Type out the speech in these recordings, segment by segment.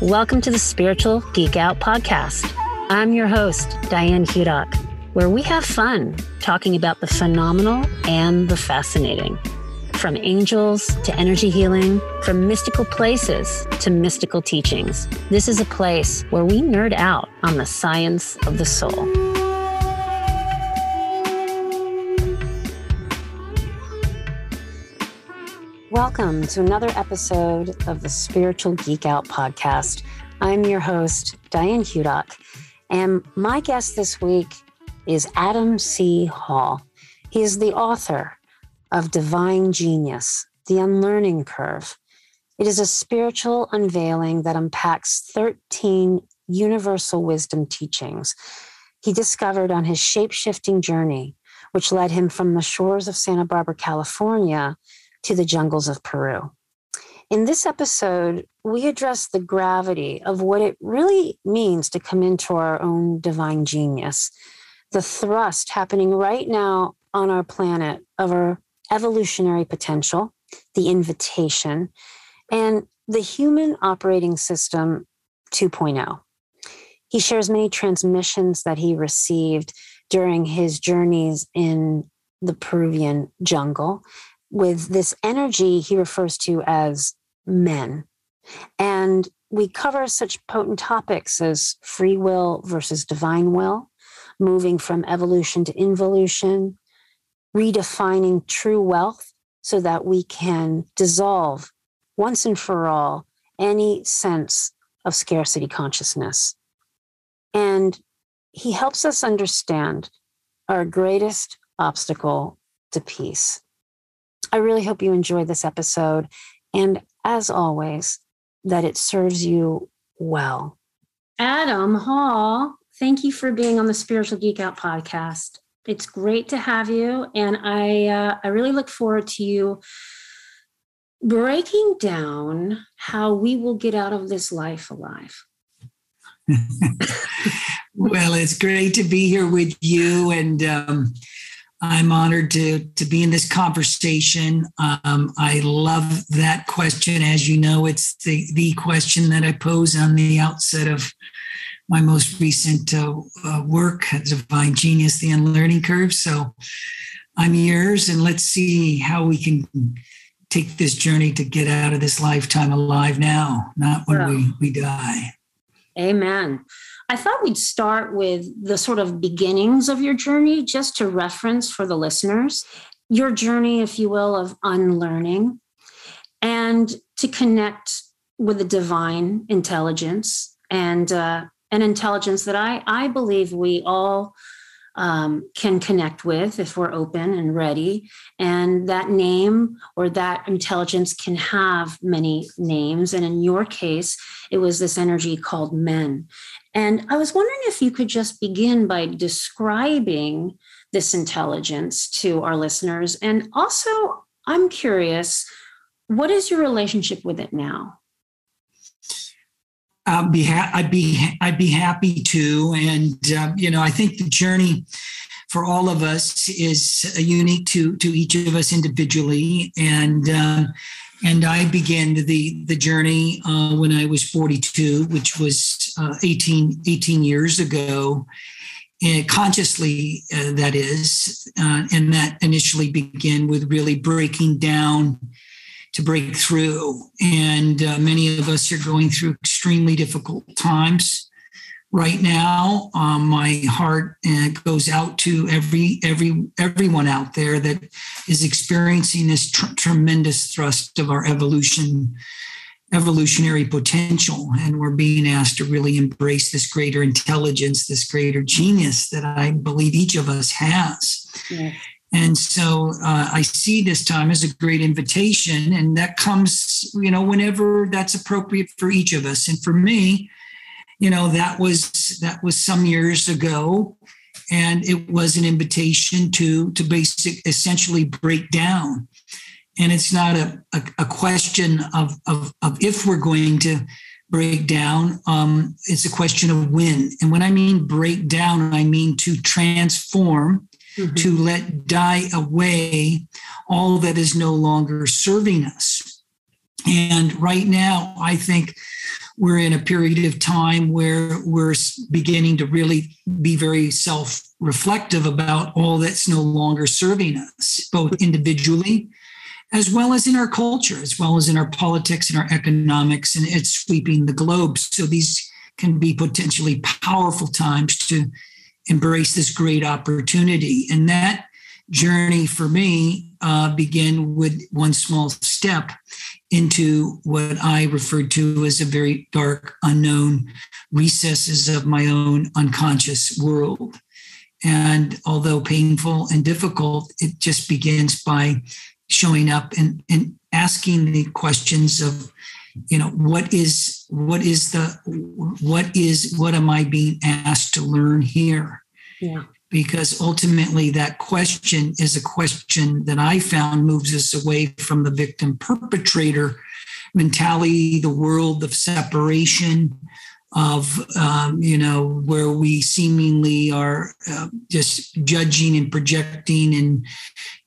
Welcome to the Spiritual Geek Out podcast. I'm your host, Diane Hudock, where we have fun talking about the phenomenal and the fascinating. From angels to energy healing, from mystical places to mystical teachings, this is a place where we nerd out on the science of the soul. Welcome to another episode of the Spiritual Geek Out podcast. I'm your host, Diane Hudock, and my guest this week is Adam C. Hall. He is the author of Divine Genius, The Unlearning Curve. It is a spiritual unveiling that unpacks 13 universal wisdom teachings he discovered on his shape shifting journey, which led him from the shores of Santa Barbara, California to the jungles of Peru. In this episode, we address the gravity of what it really means to come into our own divine genius, the thrust happening right now on our planet of our evolutionary potential, the invitation, and the human operating system 2.0. He shares many transmissions that he received during his journeys in the Peruvian jungle with this energy he refers to as Min. And we cover such potent topics as free will versus divine will, moving from evolution to involution, redefining true wealth so that we can dissolve once and for all any sense of scarcity consciousness. And he helps us understand our greatest obstacle to peace. I really hope you enjoyed this episode. And as always, that it serves you well. Adam Hall, thank you for being on the Spiritual Geek Out podcast. It's great to have you. And I, uh, I really look forward to you breaking down how we will get out of this life alive. well, it's great to be here with you. And, um, I'm honored to to be in this conversation. Um, I love that question. As you know, it's the the question that I pose on the outset of my most recent uh, uh, work, Divine Genius: The Unlearning Curve. So I'm yours, and let's see how we can take this journey to get out of this lifetime alive now, not when we we die. Amen. I thought we'd start with the sort of beginnings of your journey, just to reference for the listeners your journey, if you will, of unlearning and to connect with the divine intelligence and uh, an intelligence that I, I believe we all um, can connect with if we're open and ready. And that name or that intelligence can have many names. And in your case, it was this energy called Min. And I was wondering if you could just begin by describing this intelligence to our listeners. And also, I'm curious, what is your relationship with it now? I'd be ha- I'd be I'd be happy to, and uh, you know I think the journey for all of us is unique to to each of us individually, and uh, and I began the the journey uh, when I was 42, which was uh, 18 18 years ago, and consciously uh, that is, uh, and that initially began with really breaking down to break through, and uh, many of us are going through extremely difficult times right now. Um, my heart uh, goes out to every every everyone out there that is experiencing this tr- tremendous thrust of our evolution evolutionary potential and we're being asked to really embrace this greater intelligence this greater genius that i believe each of us has yes. and so uh, i see this time as a great invitation and that comes you know whenever that's appropriate for each of us and for me you know that was that was some years ago. And it was an invitation to to basic essentially break down. And it's not a, a, a question of, of of if we're going to break down um, it's a question of when. And when i mean break down i mean to transform mm-hmm. to let die away all that is no longer serving us and right now i think we're in a period of time where we're beginning to really be very self reflective about all that's no longer serving us, both individually as well as in our culture, as well as in our politics and our economics, and it's sweeping the globe. So these can be potentially powerful times to embrace this great opportunity. And that journey for me uh, began with one small step into what I referred to as a very dark, unknown recesses of my own unconscious world. And although painful and difficult, it just begins by showing up and, and asking the questions of, you know, what is what is the what is what am I being asked to learn here? Yeah. Because ultimately, that question is a question that I found moves us away from the victim perpetrator mentality, the world of separation, of um, you know where we seemingly are uh, just judging and projecting and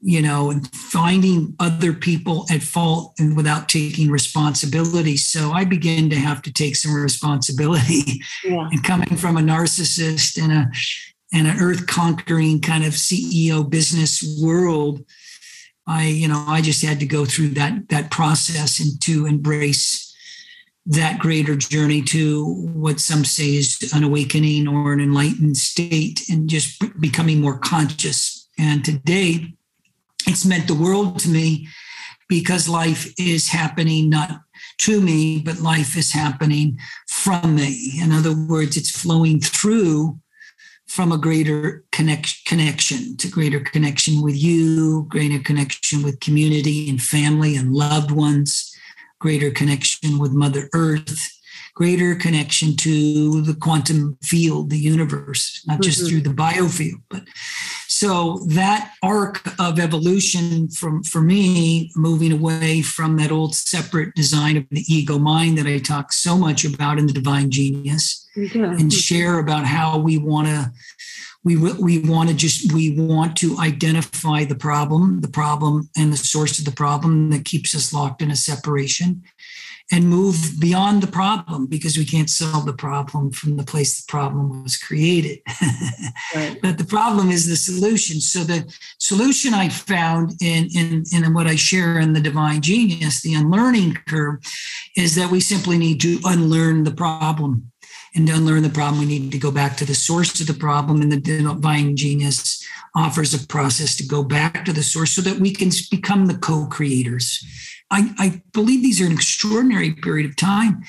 you know and finding other people at fault and without taking responsibility so i began to have to take some responsibility yeah. and coming from a narcissist and a and an earth conquering kind of ceo business world i you know i just had to go through that that process and to embrace that greater journey to what some say is an awakening or an enlightened state and just becoming more conscious. And today, it's meant the world to me because life is happening not to me, but life is happening from me. In other words, it's flowing through from a greater connect, connection to greater connection with you, greater connection with community and family and loved ones greater connection with Mother Earth, greater connection to the quantum field, the universe, not just mm-hmm. through the biofield. But so that arc of evolution from for me, moving away from that old separate design of the ego mind that I talk so much about in the divine genius, yeah. and share about how we want to we we want to just we want to identify the problem the problem and the source of the problem that keeps us locked in a separation and move beyond the problem because we can't solve the problem from the place the problem was created right. but the problem is the solution so the solution i found in, in in what i share in the divine genius the unlearning curve is that we simply need to unlearn the problem and to unlearn the problem, we need to go back to the source of the problem. And the divine genius offers a process to go back to the source so that we can become the co-creators. I, I believe these are an extraordinary period of time,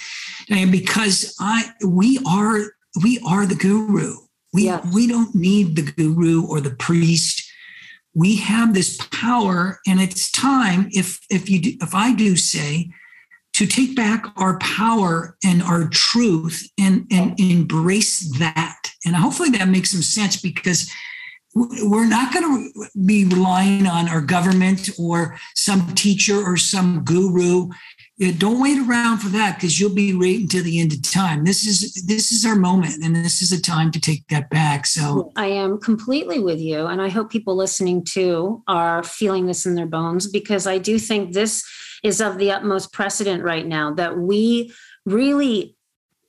and because I we are we are the guru. We we don't need the guru or the priest. We have this power, and it's time. If if you do, if I do say to take back our power and our truth and, and embrace that. And hopefully that makes some sense because we're not going to be relying on our government or some teacher or some guru. Don't wait around for that because you'll be right until the end of time. This is this is our moment, and this is a time to take that back. So I am completely with you, and I hope people listening too are feeling this in their bones because I do think this is of the utmost precedent right now that we really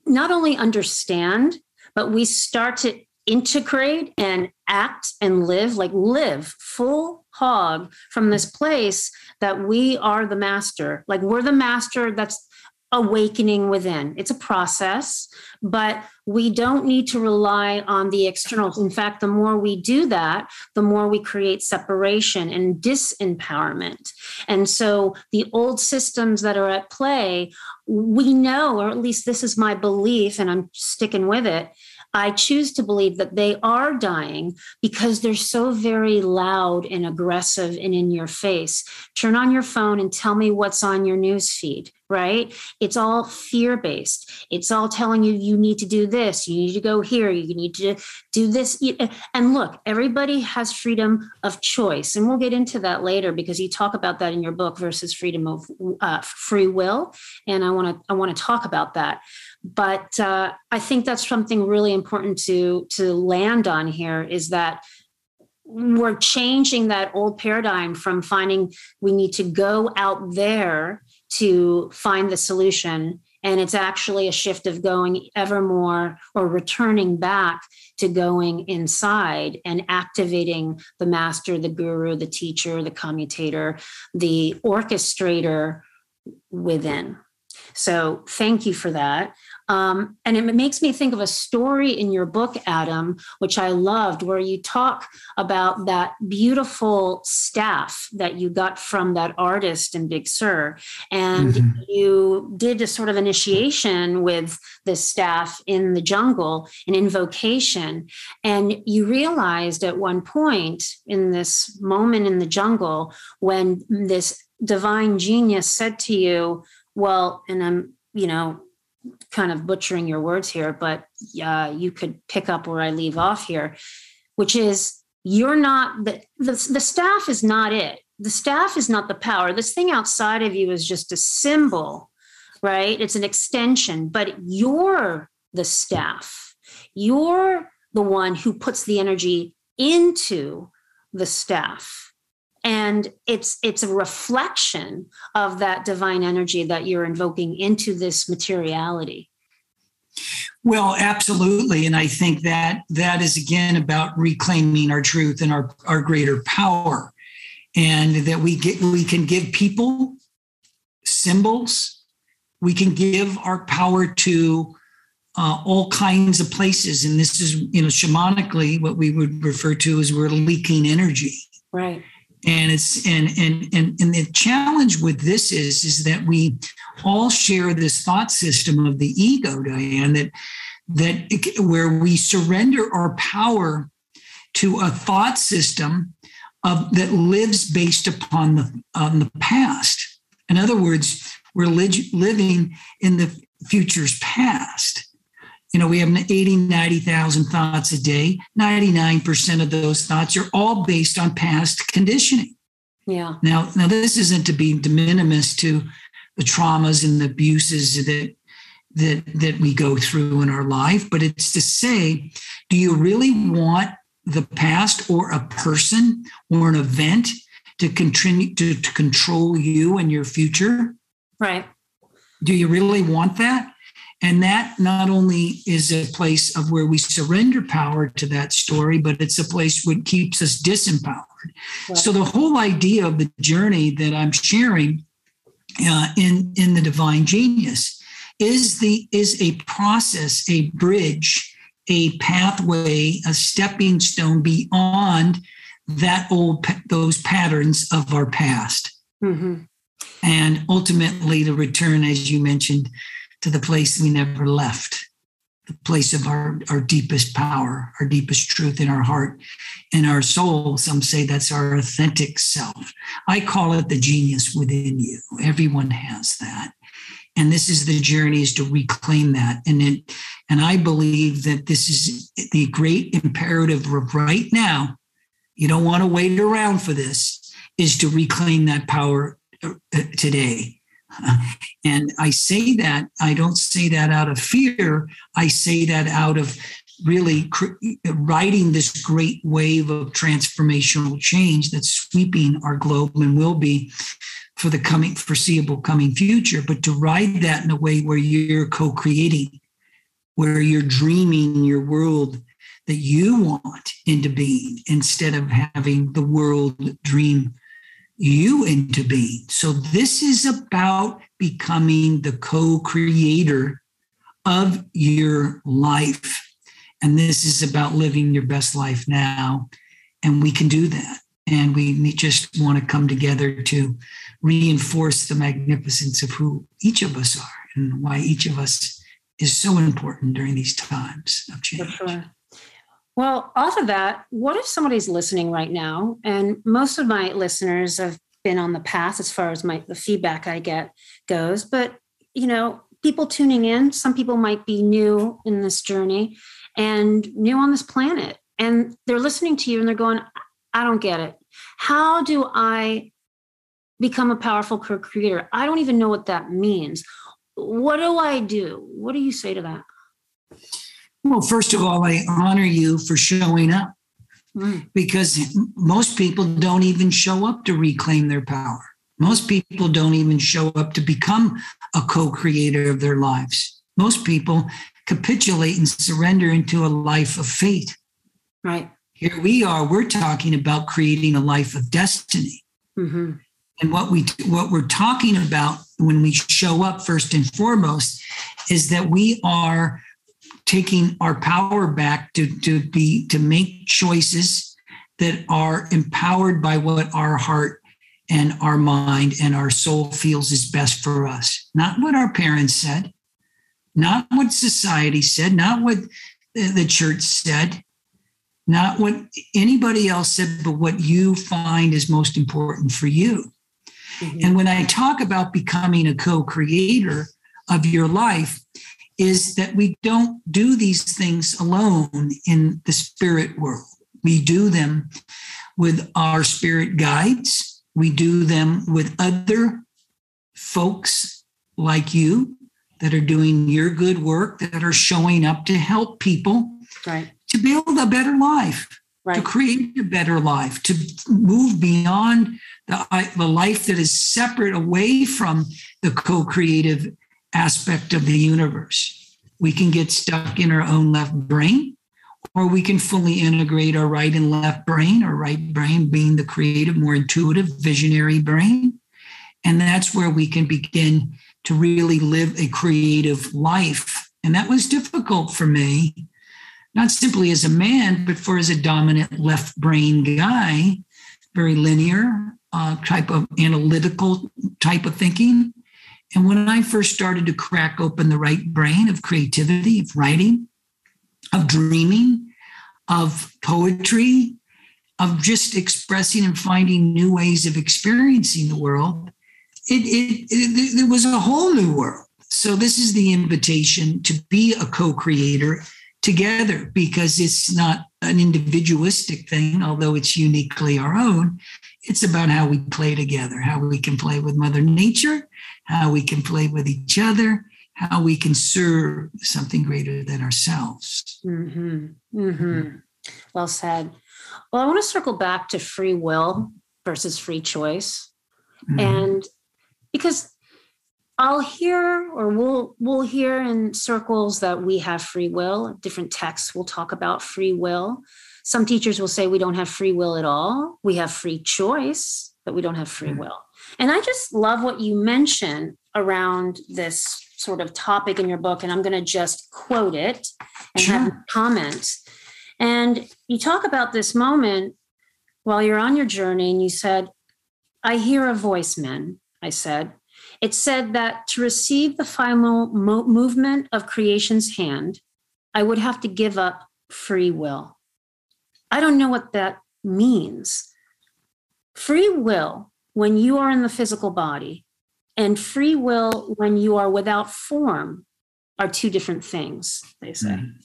not only understand, but we start to integrate and act and live like live full hog from this place that we are the master like we're the master that's awakening within. It's a process, but we don't need to rely on the external. In fact, the more we do that, the more we create separation and disempowerment. And so the old systems that are at play, we know, or at least this is my belief, and I'm sticking with it, I choose to believe that they are dying because they're so very loud and aggressive and in your face. Turn on your phone and tell me what's on your news feed, right? It's all fear based. It's all telling you you need to do this, you need to go here, you need to do this. And look, everybody has freedom of choice. And we'll get into that later because you talk about that in your book versus freedom of uh, free will. And I want to I want to talk about that but uh, I think that's something really important to to land on here is that we're changing that old paradigm from finding we need to go out there to find the solution And it's actually a shift of going ever more or returning back to going inside and activating the master, the guru, the teacher, the commutator, the orchestrator within. So thank you for that. Um, and it makes me think of a story in your book, Adam, which I loved, where you talk about that beautiful staff that you got from that artist in Big Sur. And mm-hmm. you did a sort of initiation with the staff in the jungle, an invocation. And you realized at one point in this moment in the jungle when this divine genius said to you, well, and I'm, you know, kind of butchering your words here, but uh, you could pick up where I leave off here, which is you're not the, the the staff is not it. The staff is not the power. This thing outside of you is just a symbol, right? It's an extension, but you're the staff. You're the one who puts the energy into the staff and it's it's a reflection of that divine energy that you're invoking into this materiality. Well absolutely. And i think that that is again about reclaiming our truth and our our greater power. And that we get we can give people symbols. We can give our power to uh, all kinds of places. And this is you know shamanically what we would refer to as we're leaking energy. Right and it's and and and and the challenge with this is is that we all share this thought system of the ego diane that that where we surrender our power to a thought system of that lives based upon the on the past. In other words we're li- living in the future's past you know, we have 80, 90,000 thoughts a day. 99% of those thoughts are all based on past conditioning. Yeah. Now, now this isn't to be de minimis to the traumas and the abuses that that that we go through in our life, but it's to say, do you really want the past or a person or an event to continue to, to control you and your future? Right. Do you really want that? And that not only is a place of where we surrender power to that story, but it's a place that keeps us disempowered. Right. So the whole idea of the journey that I'm sharing uh, in in the divine genius is the is a process, a bridge, a pathway, a stepping stone beyond that old those patterns of our past. Mm-hmm. And ultimately, the return, as you mentioned, to the place we never left, the place of our, our deepest power, our deepest truth in our heart and our soul. Some say that's our authentic self. I call it the genius within you. Everyone has that. And this is the journey is to reclaim that. And it, and I believe that this is the great imperative of right now. You don't want to wait around for this, is to reclaim that power uh, today and I say that, I don't say that out of fear. I say that out of really riding this great wave of transformational change that's sweeping our globe and will be for the coming foreseeable coming future. But to ride that in a way where you're co creating, where you're dreaming your world that you want into being instead of having the world dream you into being. So this is about becoming the co-creator of your life. And this is about living your best life now. And we can do that. And we just want to come together to reinforce the magnificence of who each of us are and why each of us is so important during these times of change. Sure. Well, off of that, what if somebody's listening right now? And most of my listeners have been on the path as far as my the feedback I get goes. But you know, people tuning in, some people might be new in this journey and new on this planet. And they're listening to you and they're going, I don't get it. How do I become a powerful creator? I don't even know what that means. What do I do? What do you say to that? Well, first of all, I honor you for showing up mm. because most people don't even show up to reclaim their power. Most people don't even show up to become a co creator of their lives. Most people capitulate and surrender into a life of fate. Right. Here we are, we're talking about creating a life of destiny. Mm-hmm. And what we what we're talking about when we show up first and foremost is that we are taking our power back to, to be to make choices that are empowered by what our heart and our mind and our soul feels is best for us not what our parents said not what society said not what the church said not what anybody else said but what you find is most important for you mm-hmm. and when i talk about becoming a co-creator of your life is that we don't do these things alone in the spirit world. We do them with our spirit guides, we do them with other folks like you that are doing your good work, that are showing up to help people right. to build a better life. Right. To create a better life, to move beyond the, the life that is separate away from the co creative aspect of the universe. We can get stuck in our own left brain, or we can fully integrate our right and left brain, our right brain being the creative, more intuitive, visionary brain. And that's where we can begin to really live a creative life. And that was difficult for me, not simply as a man, but for as a dominant left brain guy, very linear uh, type of analytical type of thinking. And when I first started to crack open the right brain of creativity, of writing, of dreaming, of poetry, of just expressing and finding new ways of experiencing the world, it, it, it, it was a whole new world. So, this is the invitation to be a co creator together because it's not an individualistic thing, although it's uniquely our own. It's about how we play together, how we can play with Mother Nature, how we can play with each other, how we can serve something greater than ourselves. Mm-hmm. Mm-hmm. Well said. Well, I want to circle back to free will versus free choice. Mm-hmm. And because I'll hear or we'll we'll hear in circles that we have free will. Different texts will talk about free will. Some teachers will say we don't have free will at all. We have free choice, but we don't have free mm-hmm. will. And I just love what you mention around this sort of topic in your book, and I'm going to just quote it and sure. have comments. And you talk about this moment while you're on your journey, and you said, I hear a voice, Min. I said, it said that to receive the final mo- movement of creation's hand, I would have to give up free will. I don't know what that means. Free will when you are in the physical body and free will when you are without form are two different things, they say. Mm-hmm.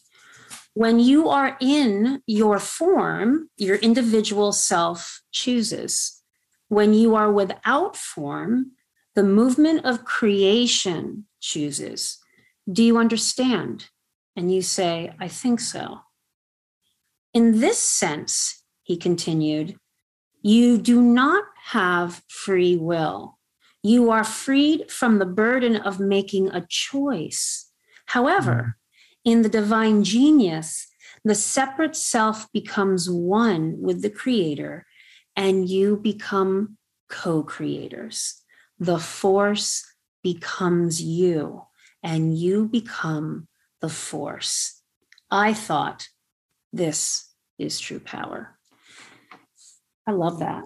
When you are in your form, your individual self chooses. When you are without form, the movement of creation chooses. Do you understand? And you say, I think so. In this sense, he continued, you do not have free will. You are freed from the burden of making a choice. However, mm. in the divine genius, the separate self becomes one with the creator, and you become co creators. The force becomes you, and you become the force. I thought this is true power. I love that.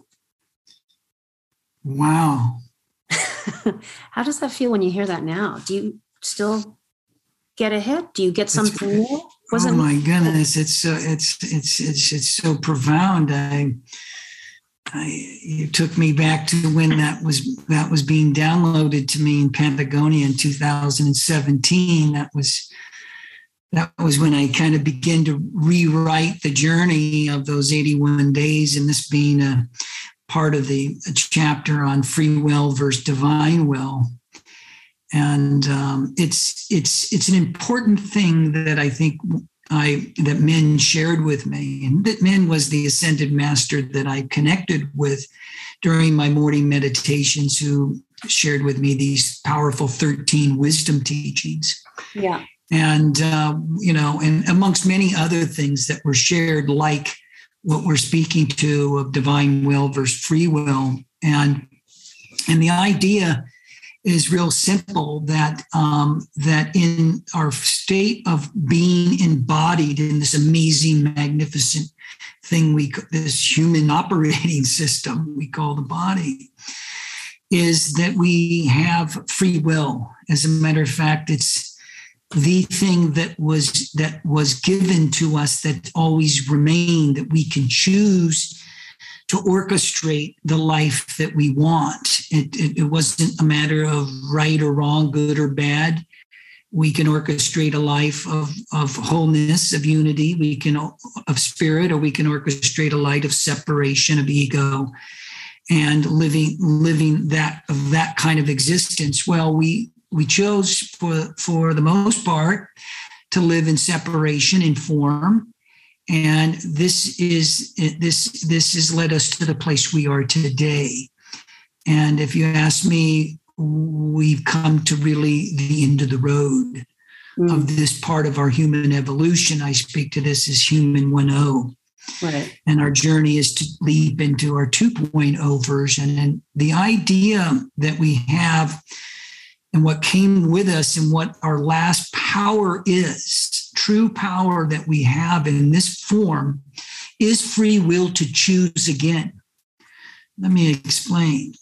Wow. How does that feel when you hear that now? Do you still get a hit? Do you get something it's, new? Was oh my goodness, it's so it's it's it's it's so profound. I I, it took me back to when that was that was being downloaded to me in Patagonia in 2017. That was that was when I kind of began to rewrite the journey of those 81 days, and this being a part of the chapter on free will versus divine will. And um, it's it's it's an important thing that I think I that Min shared with me, and that Min was the ascended master that I connected with during my morning meditations, who shared with me these powerful 13 wisdom teachings. Yeah. And, uh, you know, and amongst many other things that were shared, like what we're speaking to of divine will versus free will. And, and the idea is real simple that um, that in our state of being embodied in this amazing, magnificent thing we this human operating system we call the body is that we have free will. As a matter of fact, it's the thing that was that was given to us that always remained that we can choose to orchestrate the life that we want. It, it, it, wasn't a matter of right or wrong, good or bad. We can orchestrate a life of, of wholeness, of unity, we can of spirit, or we can orchestrate a light of separation, of ego and living living that that kind of existence well we we chose for for the most part to live in separation in form and this is this this has led us to the place we are today and if you ask me we've come to really the end of the road mm. of this part of our human evolution i speak to this as human 1.0 Right. And our journey is to leap into our 2.0 version. And the idea that we have and what came with us and what our last power is, true power that we have in this form, is free will to choose again. Let me explain.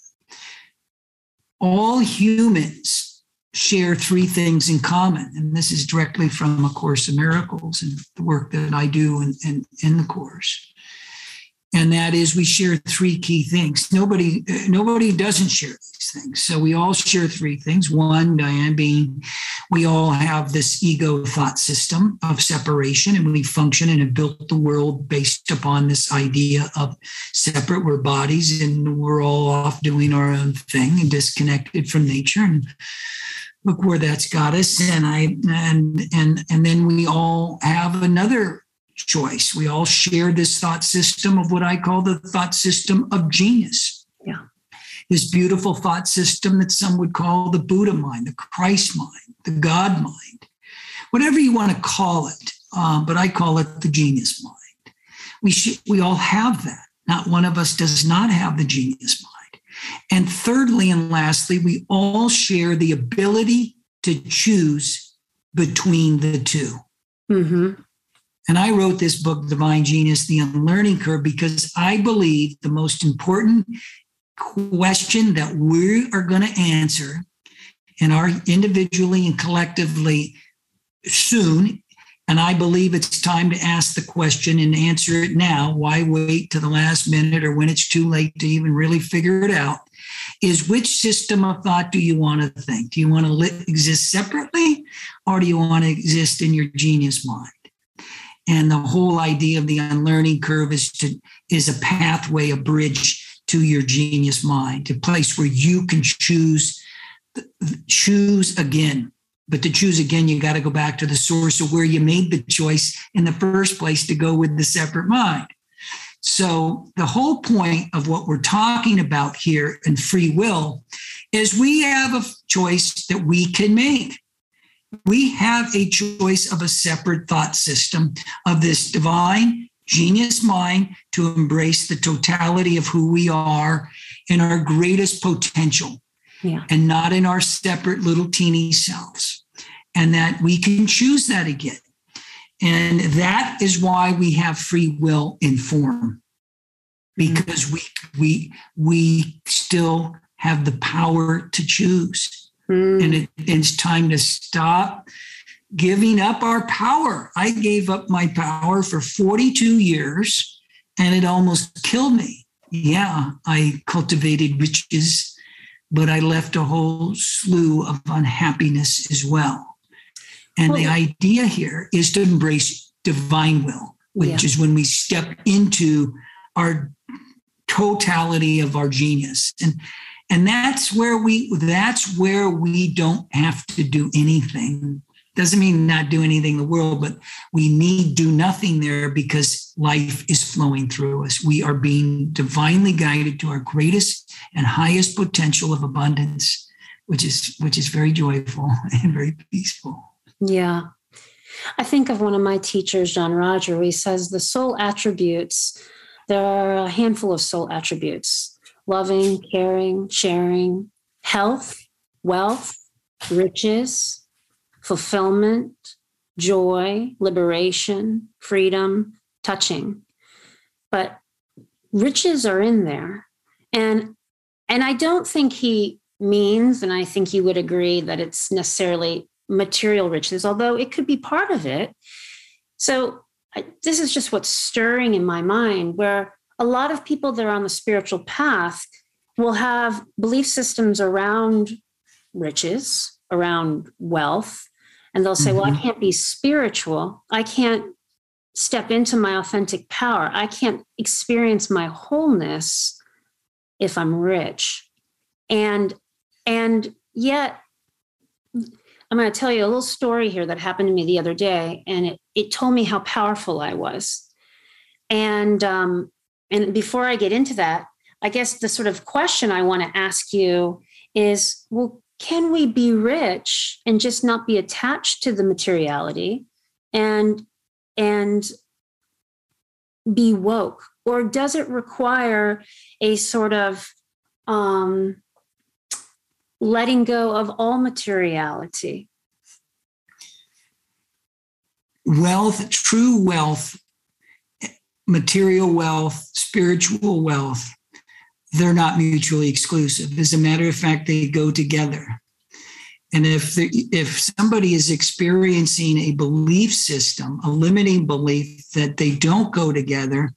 All humans share three things in common. And this is directly from A Course in Miracles and the work that I do in, in, in the Course. And that is we share three key things. Nobody, nobody doesn't share these things. So we all share three things. One, Diane, being we all have this ego thought system of separation and we function and have built the world based upon this idea of separate. We're bodies and we're all off doing our own thing and disconnected from nature. And look where that's got us and i and and and then we all have another choice. We all share this thought system of what i call the thought system of genius. Yeah. This beautiful thought system that some would call the buddha mind the christ mind the god mind whatever you want to call it um, but i call it the genius mind. We should we all have that. Not one of us does not have the genius mind. And thirdly and lastly, we all share the ability to choose between the 2 mm-hmm. And I wrote this book, Divine Genius, The Unlearning Curve, because I believe the most important question that we are going to answer in our individually and collectively soon and I believe it's time to ask the question and answer it now. Why wait to the last minute or when it's too late to even really figure it out? Is which system of thought do you want to think? Do you want to exist separately or do you want to exist in your genius mind? And the whole idea of the unlearning curve is to is a pathway, a bridge to your genius mind, a place where you can choose choose again but to choose again, you got to go back to the source of where you made the choice in the first place to go with the separate mind. So, the whole point of what we're talking about here in free will is we have a choice that we can make. We have a choice of a separate thought system of this divine genius mind to embrace the totality of who we are in our greatest potential yeah. and not in our separate little teeny selves. And that we can choose that again. And that is why we have free will in form, because we we we still have the power to choose. Mm. And it, it's time to stop giving up our power. I gave up my power for 42 years and it almost killed me. Yeah, I cultivated riches but I left a whole slew of unhappiness as well. And the idea here is to embrace divine will, which yeah. is when we step into our totality of our genius. And and that's where we that's where we don't have to do anything Doesn't mean not do anything in the world, but we need do nothing there because life is flowing through us. We are being divinely guided to our greatest and highest potential of abundance, which is which is very joyful and very peaceful. Yeah. I think of one of my teachers, John-Roger, he says the soul attributes, there are a handful of soul attributes loving, caring, sharing, health, wealth, riches, fulfillment, joy, liberation, freedom, touching. But riches are in there. And and I don't think he means, and I think he would agree that it's necessarily material riches, although it could be part of it. So I, this is just what's stirring in my mind, where a lot of people that are on the spiritual path will have belief systems around riches, around wealth, and they'll say, mm-hmm. Well, I mm-hmm. can't be spiritual. I can't step into my authentic power. I can't experience my wholeness if I'm rich. And and yet I'm going to tell you a little story here that happened to me the other day, and it, it told me how powerful I was. And um, and before I get into that, I guess the sort of question I want to ask you is, well, can we be rich and just not be attached to the materiality, and and be woke, or does it require a sort of um, letting go of all materiality? Wealth, true wealth, material wealth, spiritual wealth, they're not mutually exclusive. As a matter of fact, they go together. And if the, if somebody is experiencing a belief system, a limiting belief that they don't go together,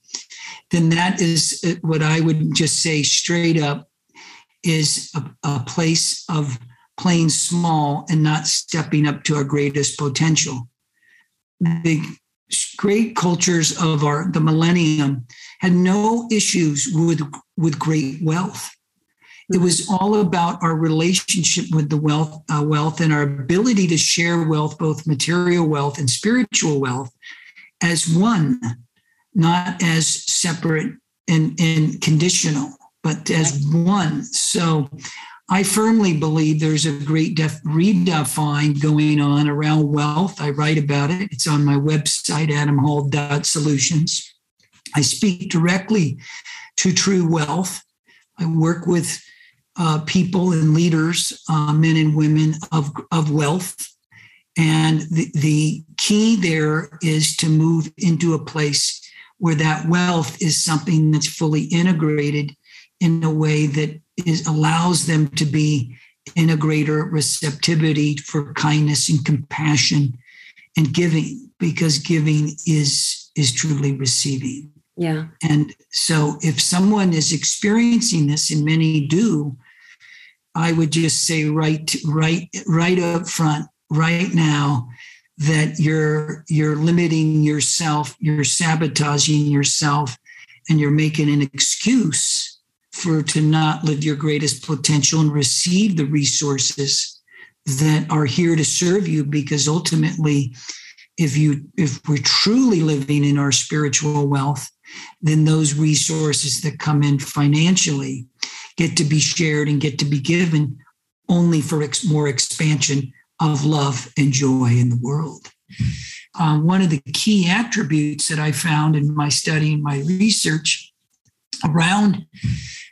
then that is what I would just say straight up is a, a place of playing small and not stepping up to our greatest potential. The great cultures of our the millennium had no issues with with great wealth. It was all about our relationship with the wealth, uh, wealth, and our ability to share wealth, both material wealth and spiritual wealth, as one, not as separate and, and conditional but as one. So I firmly believe there's a great def- redefine going on around wealth. I write about it. It's on my website, adamhall.solutions. I speak directly to true wealth. I work with uh, people and leaders, uh, men and women of, of wealth. And the, the key there is to move into a place where that wealth is something that's fully integrated in a way that is allows them to be in a greater receptivity for kindness and compassion and giving because giving is is truly receiving. Yeah. And so if someone is experiencing this and many do i would just say right right right up front right now that you're you're limiting yourself you're sabotaging yourself and you're making an excuse for to not live your greatest potential and receive the resources that are here to serve you because ultimately if you if we're truly living in our spiritual wealth then those resources that come in financially get to be shared and get to be given only for ex- more expansion of love and joy in the world. Uh, one of the key attributes that I found in my study and my research around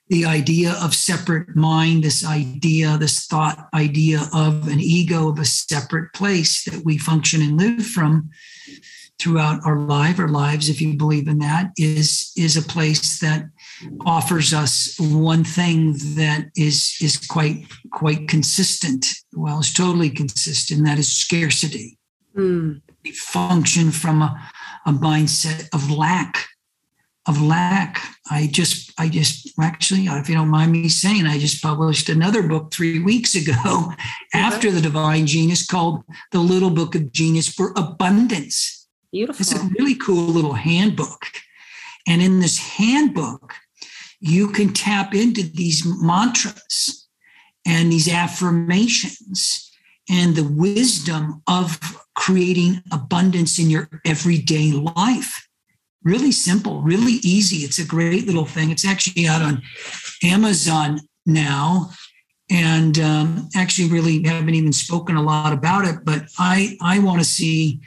the idea of separate mind, this idea, this thought idea of an ego of a separate place that we function and live from throughout our life, our lives, if you believe in that, is, is a place that offers us one thing that is is quite quite consistent. Well, it's totally consistent. That is scarcity. Mm. We function from a, a mindset of lack of lack. I just, I just actually, if you don't mind me saying, I just published another book three weeks ago after the divine genius called The Little Book of Genius for Abundance. Beautiful. It's a really cool little handbook. And in this handbook, you can tap into these mantras and these affirmations and the wisdom of creating abundance in your everyday life. Really simple, really easy. It's a great little thing. It's actually out on Amazon now. And um, actually, really haven't even spoken a lot about it, but I, I want to see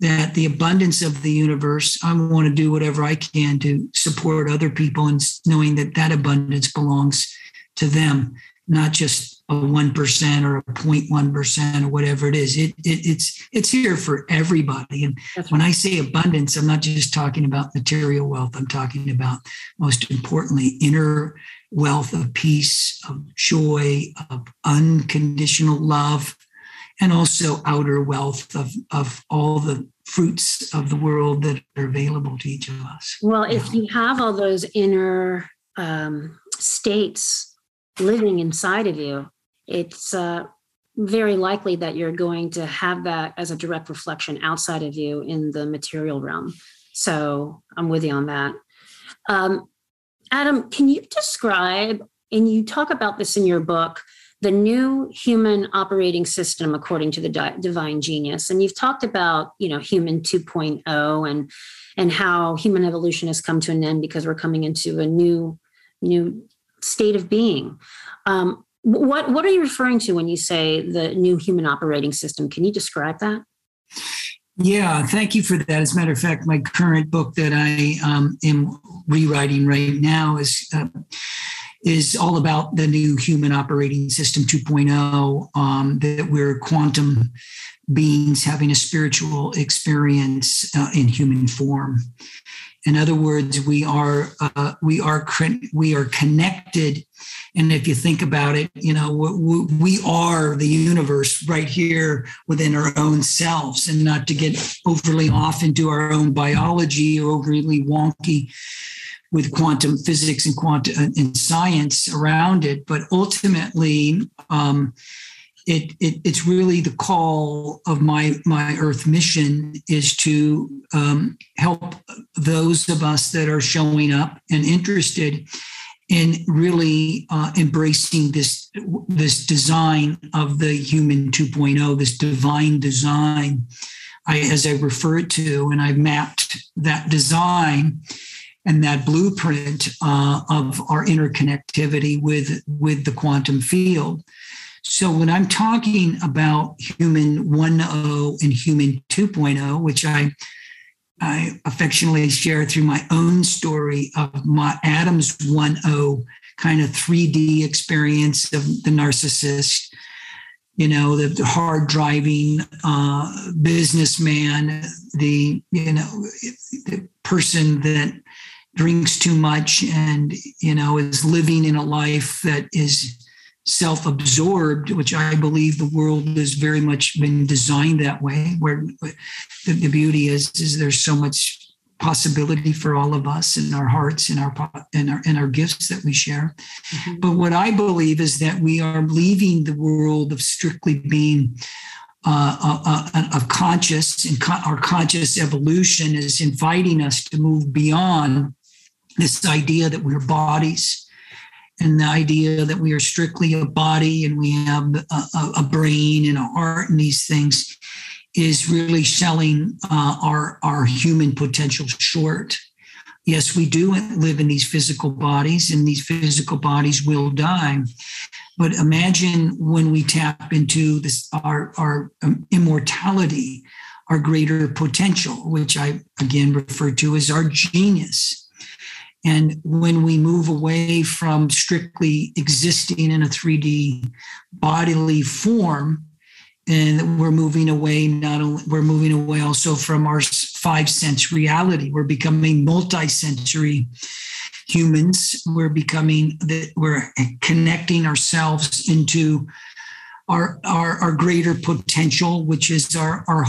that the abundance of the universe, I want to do whatever I can to support other people and knowing that that abundance belongs to them, not just a 1% or a 0.1% or whatever it is. It, it, it's, it's here for everybody. And That's when. I say abundance, I'm not just talking about material wealth. I'm talking about most importantly, inner wealth of peace, of joy, of unconditional love, and also outer wealth of, of all the fruits of the world that are available to each of us. Well, if you have all those inner um, states living inside of you, it's uh, very likely that you're going to have that as a direct reflection outside of you in the material realm. So I'm with you on that. Um, Adam, can you describe, and you talk about this in your book, the new human operating system according to the di- divine genius and you've talked about you know human 2.0 and and how human evolution has come to an end because we're coming into a new new state of being um, what what are you referring to when you say the new human operating system? Can you describe that? Yeah, thank you for that. As a matter of fact, my current book that I um, am rewriting right now is uh, is all about the new human operating system 2.0. Um, that we're quantum beings having a spiritual experience uh, in human form. In other words, we are uh, we are we are connected and if you think about it, you know, we are the universe right here within our own selves, and not to get overly off into our own biology or overly wonky with quantum physics and quantum uh, and science around it. But ultimately, um, it, it, it's really the call of my my Earth mission is to um, help those of us that are showing up and interested in really uh, embracing this this design of the human 2.0 this divine design. I, as i referred to and i've mapped that design and that blueprint uh, of our interconnectivity with with the quantum field so when i'm talking about human 1.0 and human 2.0 which i I affectionately share through my own story of my Adams 1.0 kind of 3D experience of the narcissist, you know, the, the hard driving uh, businessman, the, you know, the person that drinks too much and, you know, is living in a life that is self absorbed, which I believe the world has very much been designed that way, where the, the, beauty is, is there's so much possibility for all of us in our hearts and our and our and our gifts that we share. Mm-hmm. But what I believe is that we are leaving the world of strictly being uh, uh, uh, of conscious and our conscious evolution is inviting us to move beyond this idea that we're bodies and the idea that we are strictly a body and we have a, a brain and a heart and these things is really selling uh, our our human potential short. Yes, we do live in these physical bodies, and these physical bodies will die. But imagine when we tap into this our our um, immortality, our greater potential, which I again refer to as our genius and when we move away from strictly existing in a 3D bodily form, and we're moving away not only we're moving away also from our five sense reality. We're becoming multi-sensory humans. We're becoming that we're connecting ourselves into our, our, our greater potential, which is our, our,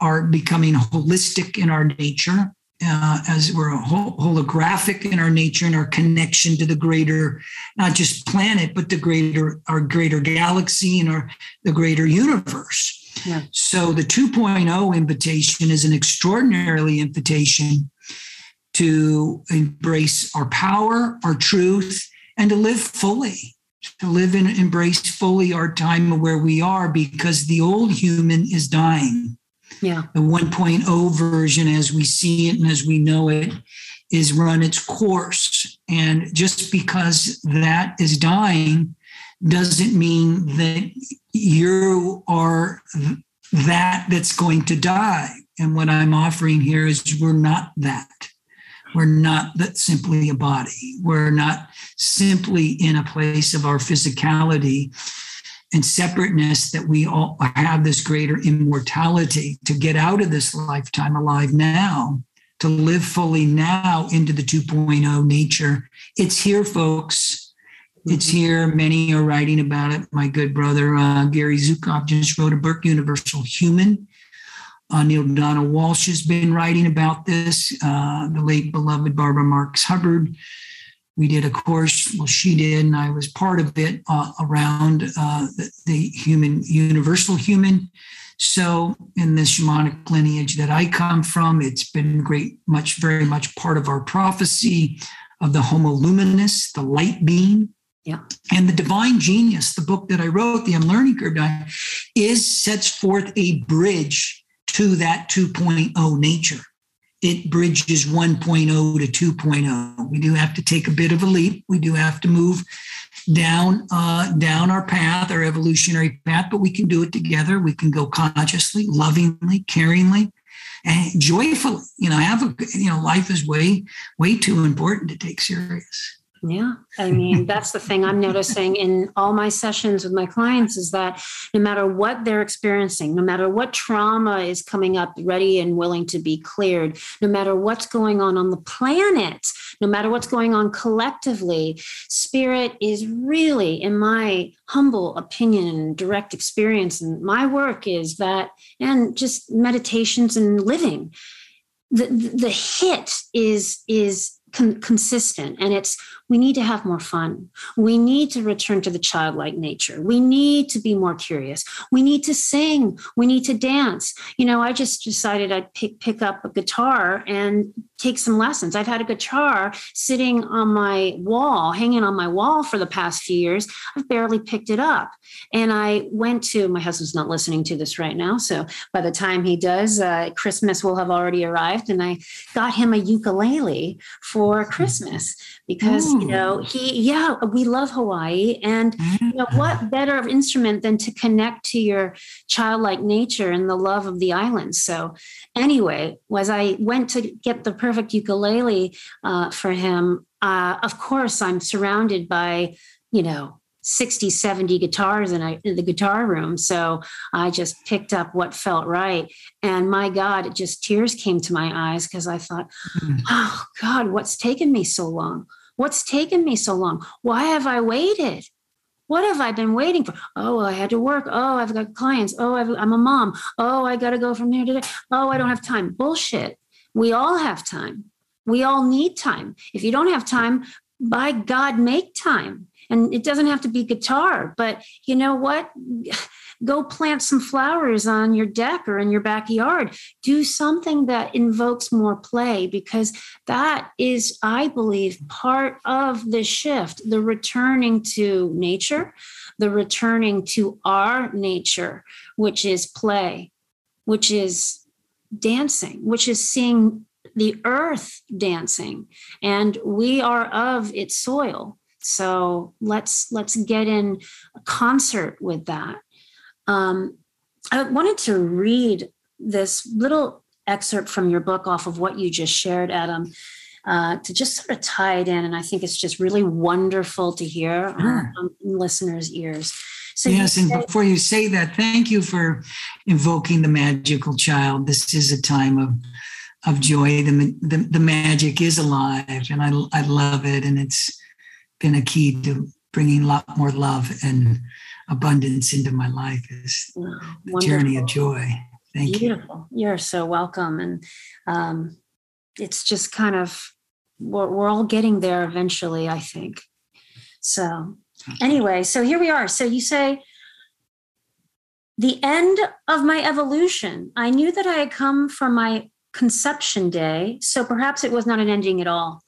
our becoming holistic in our nature uh, as we're holographic in our nature and our connection to the greater, not just planet, but the greater, our greater galaxy and our the greater universe. Yeah. So the 2.0 invitation is an extraordinarily invitation to embrace our power, our truth, and to live fully, to live and embrace fully our time where we are because the old human is dying. Yeah. The 1.0 version, as we see it and as we know it, is run its course. And just because that is dying doesn't mean that you are that that's going to die. And what I'm offering here is we're not that. We're not that simply a body. We're not simply in a place of our physicality and separateness that we all have this greater immortality to get out of this lifetime alive now, to live fully now into the 2.0 nature. It's here, folks. It's mm-hmm. here. Many are writing about it. My good brother uh, Gary Zukav just wrote a book, Universal Human. Uh, Neale Donald Walsch has been writing about this. Uh, the late beloved Barbara Marx Hubbard. We did a course, well, she did, and I was part of it uh, around uh, the, the, human, universal human. So, in the shamanic lineage that I come from, it's been great, much, very much part of our prophecy of the Homo luminous, the light being. Yeah. And the divine genius, the book that I wrote, the Unlearning Curve, is sets forth a bridge to that 2.0 nature. It bridges 1.0 to 2.0. We do have to take a bit of a leap. We do have to move down uh, down our path, our evolutionary path, but we can do it together. We can go consciously, lovingly, caringly, and joyfully. You know, have a you know, life is way way too important to take serious. Yeah. I mean, that's the thing I'm noticing in all my sessions with my clients is that no matter what they're experiencing, no matter what trauma is coming up ready and willing to be cleared, no matter what's going on on the planet, no matter what's going on collectively, spirit is really, in my humble opinion and direct experience, and my work is that, and just meditations and living. The, the hit is is con- consistent and it's we need to have more fun. We need to return to the childlike nature. We need to be more curious. We need to sing. We need to dance. You know i just decided i'd pick, pick up a guitar and take some lessons. I've had a guitar sitting on my wall hanging on my wall for the past few years. I've barely picked it up. And i went to my husband's not listening to this right now so by the time he does uh, christmas will have already arrived and i got him a ukulele for Christmas because. You know he yeah we love Hawaii and you know what mm. better instrument than to connect to your childlike nature and the love of the island so anyway as I went to get the perfect ukulele uh, for him uh, of course I'm surrounded by you know 60, 70 guitars in, a, in, the guitar room. So I just picked up what felt right. And my God, it just tears came to my eyes because I thought, mm-hmm. oh God, what's taken me so long? What's taken me so long? Why have I waited? What have I been waiting for? Oh, I had to work. Oh, I've got clients. Oh, i am a mom. Oh, I got to go from here to there. Oh, I don't have time. Bullshit. We all have time. We all need time. If you don't have time, by God, make time. And it doesn't have to be guitar, but you know what? Go plant some flowers on your deck or in your backyard. Do something that invokes more play because that is, I believe, part of the shift, the returning to nature, the returning to our nature, which is play, which is dancing, which is seeing the earth dancing, and we are of its soil. So let's let's get in concert with that. Um, I wanted to read this little excerpt from your book off of what you just shared, Adam, uh, to just sort of tie it in. And I think it's just really wonderful to hear sure. on, listeners' ears. So yes, say, and before you say that, thank you for invoking the magical child. This is a time of of joy. The, the, the magic is alive, and I, I love it. And it's been a key to bringing a lot more love and abundance into my life is oh, the journey of joy. Thank you. Beautiful. you. You're so welcome. And um, it's just kind of, we're, we're all getting there eventually, I think. So, anyway, so here we are. So you say, the end of my evolution. I knew that I had come from my conception day, so perhaps it was not an ending at all.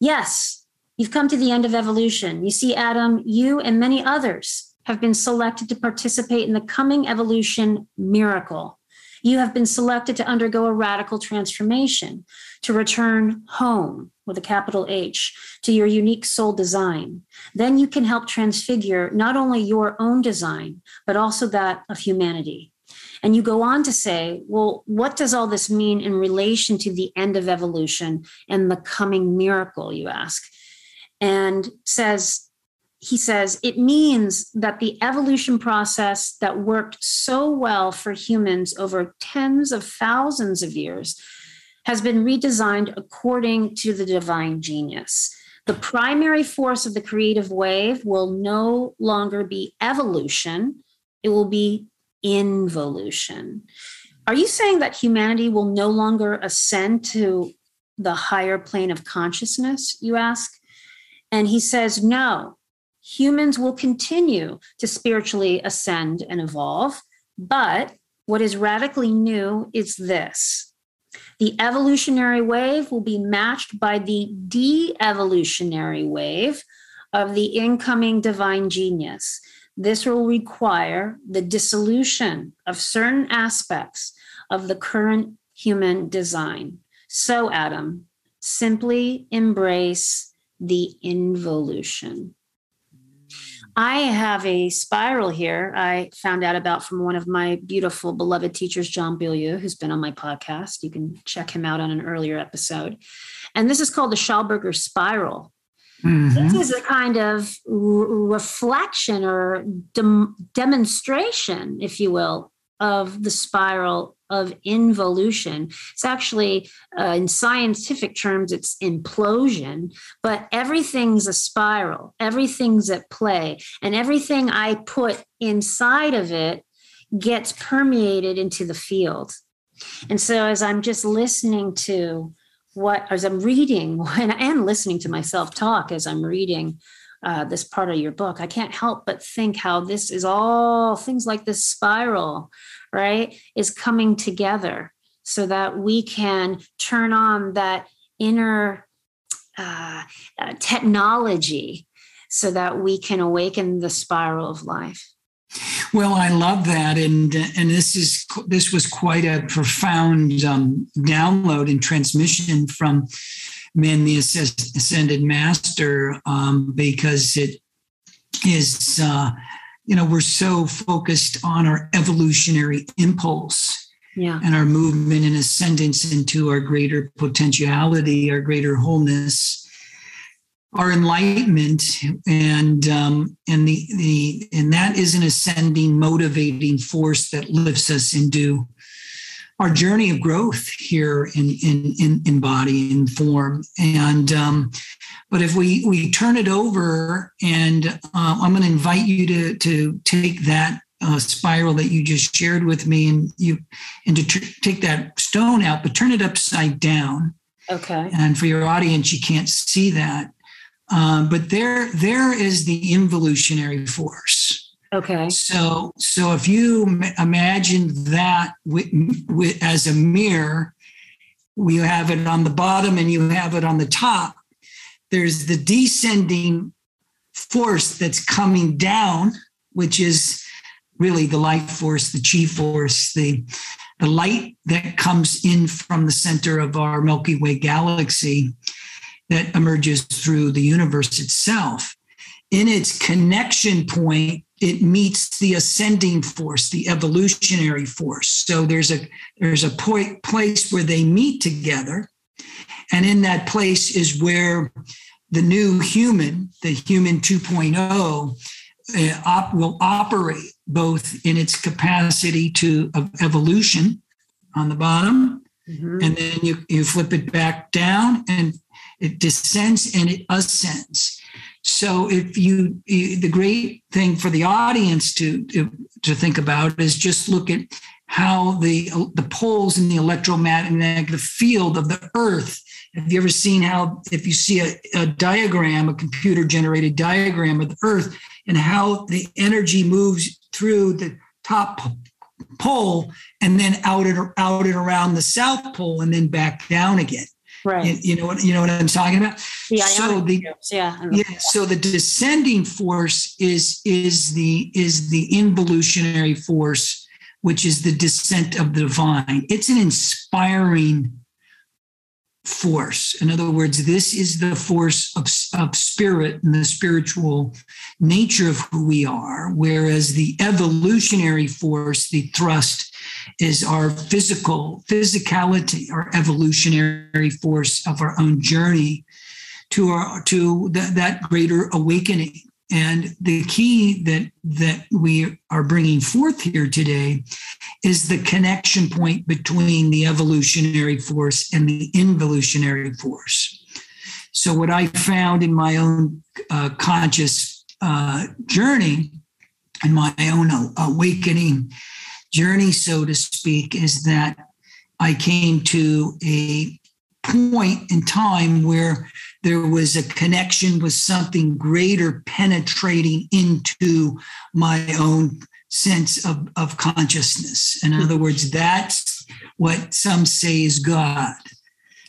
Yes, You've come to the end of evolution. You see, Adam, you and many others have been selected to participate in the coming evolution miracle. You have been selected to undergo a radical transformation, to return home with a capital H to your unique soul design. Then you can help transfigure not only your own design, but also that of humanity. And you go on to say, well, what does all this mean in relation to the end of evolution and the coming miracle, you ask? And says, he says, it means that the evolution process that worked so well for humans over tens of thousands of years has been redesigned according to the divine genius. The primary force of the creative wave will no longer be evolution, it will be involution. Are you saying that humanity will no longer ascend to the higher plane of consciousness, you ask? And he says, no, humans will continue to spiritually ascend and evolve. But what is radically new is this the evolutionary wave will be matched by the de evolutionary wave of the incoming divine genius. This will require the dissolution of certain aspects of the current human design. So, Adam, simply embrace the involution. I have a spiral here I found out about from one of my beautiful beloved teachers, John Bilyeu, who's been on my podcast. You can check him out on an earlier episode. And this is called the Schauberger spiral. Mm-hmm. This is a kind of reflection or dem- demonstration, if you will, of the spiral of involution. It's actually, uh, in scientific terms, it's implosion, but everything's a spiral, everything's at play, and everything I put inside of it gets permeated into the field. And so, as I'm just listening to what, as I'm reading and, listening to myself talk as I'm reading uh, this part of your book, I can't help but think how this is all things like this spiral, right, is coming together so that we can turn on that inner uh, uh, technology so that we can awaken the spiral of life. Well, I love that, and and this is this was quite a profound um, download and transmission from Min, the Ascended Master, um, because it is, uh, you know, we're so focused on our evolutionary impulse. Yeah. And our movement and ascendance into our greater potentiality, our greater wholeness, our enlightenment, and um, and the the and that is an ascending, motivating force that lifts us into our journey of growth here in in in, in body and form. And um, but if we we turn it over and uh, i'm going to invite you to to take that uh, spiral that you just shared with me and you and to tr- take that stone out but turn it upside down. Okay. And for your audience you can't see that. Um, but there there is the involutionary force Okay. So, so if you imagine that with, with, as a mirror, we have it on the bottom and you have it on the top. There's the descending force that's coming down, which is really the life force, the chi force, the the light that comes in from the center of our Milky Way galaxy that emerges through the universe itself. In its connection point it meets the ascending force, the evolutionary force. So there's a there's a point place where they meet together, and in that place is where the new human, the human 2.0, uh, op, will operate both in its capacity to of evolution on the bottom, mm-hmm. and then you you flip it back down, and it descends and it ascends. So if you, the great thing for the audience to, to, think about is just look at how the the poles in the electromagnetic field of the earth. Have you ever seen how if you see a, a diagram a computer generated diagram of the earth and how the energy moves through the top pole and then out and out and around the south pole and then back down again Right. You, you know what you know what I'm talking about. The so the yeah. yeah. So the descending force is is the is the involutionary force, which is the descent of the divine. It's an inspiring force. In other words, this is the force of, of spirit and the spiritual nature of who we are, whereas the evolutionary force, the thrust, is our physical physicality, our evolutionary force of our own journey to our to th- that greater awakening. And the key that that we are bringing forth here today is the connection point between the evolutionary force and the involutionary force. So, what I found in my own uh, conscious uh, journey and my own awakening journey, so to speak, is that I came to a point in time where there was a connection with something greater penetrating into my own sense of, of consciousness. In other words, that's what some say is God.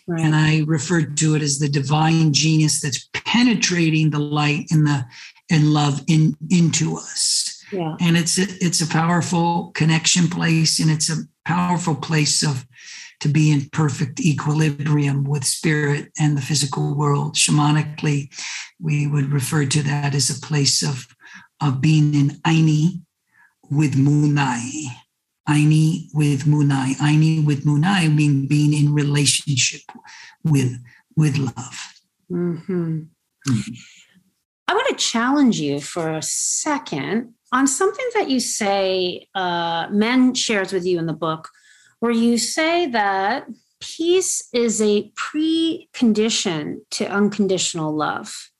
Right. And I referred to it as the divine genius that's penetrating the light and the and love in into us. Yeah. And it's a, it's a powerful connection place and it's a powerful place of to be in perfect equilibrium with spirit and the physical world. Shamanically, we would refer to that as a place of, of being in Aini with Munai. Aini with Munai. Aini with Munai mean being in relationship with, with love. Mm-hmm. Mm-hmm. I want to challenge you for a second on something that you say uh, Min shares with you in the book where you say that peace is a precondition to unconditional love.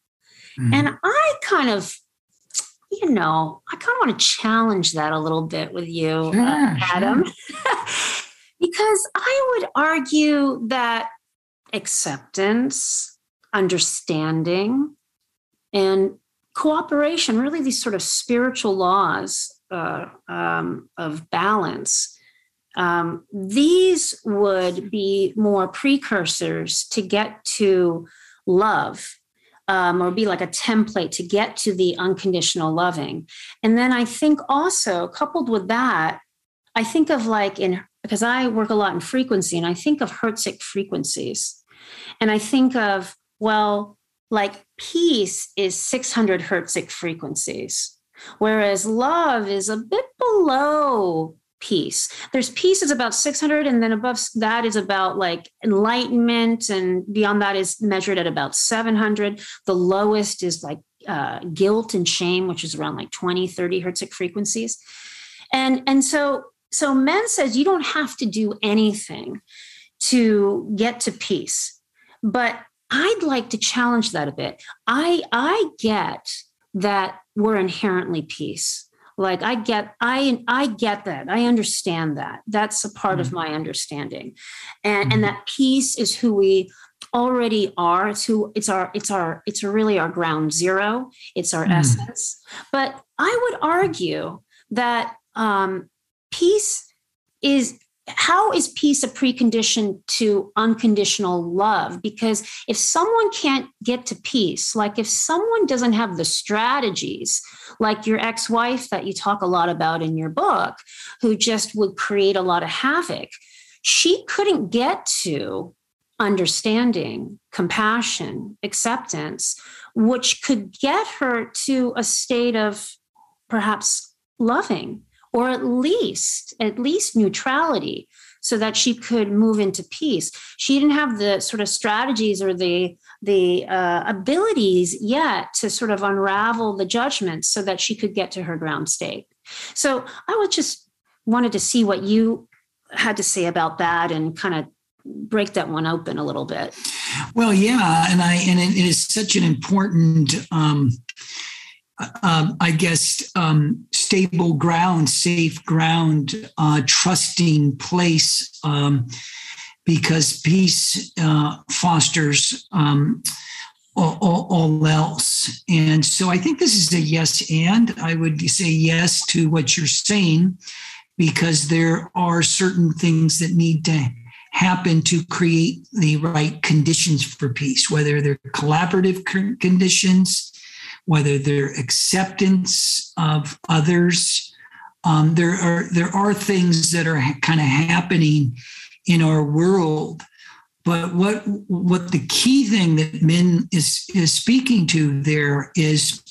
Mm-hmm. And I kind of, you know, I kind of want to challenge that a little bit with you, sure, uh, Adam, sure. because I would argue that acceptance, understanding, and cooperation really these sort of spiritual laws uh, um, of balance um, these would be more precursors to get to love um, or be like a template to get to the unconditional loving. And then I think also, coupled with that, I think of like in, because I work a lot in frequency and I think of Hertzic frequencies. And I think of, well, like peace is 600 Hertzic frequencies, whereas love is a bit below peace. There's peace is about 600, and then above that is about like enlightenment, and beyond that is measured at about 700. The lowest is like uh, guilt and shame, which is around like 20, 30 hertzic frequencies. And, and so, so Min says you don't have to do anything to get to peace. But I'd like to challenge that a bit. I, I get that we're inherently peace like i get i i get that i understand that that's a part mm-hmm. of my understanding and mm-hmm. and that peace is who we already are it's who it's our it's our it's really our ground zero it's our mm-hmm. essence but i would argue that um peace is how is peace a precondition to unconditional love? Because if someone can't get to peace, like if someone doesn't have the strategies, like your ex wife that you talk a lot about in your book, who just would create a lot of havoc, she couldn't get to understanding, compassion, acceptance, which could get her to a state of perhaps loving or at least at least neutrality so that she could move into peace. She didn't have the sort of strategies or the the uh, abilities yet to sort of unravel the judgments so that she could get to her ground state. So i was just wanted to see what you had to say about that and kind of break that one open a little bit. Well yeah and i and it is such an important um um, I guess, um, stable ground, safe ground, uh, trusting place, um, because peace uh, fosters um, all, all, all, else. And so I think this is a yes and. I would say yes to what you're saying, because there are certain things that need to happen to create the right conditions for peace, whether they're collaborative conditions, whether they're acceptance of others. Um, there are there are things that are kind of happening in our world, but what what the key thing that Min is is speaking to there is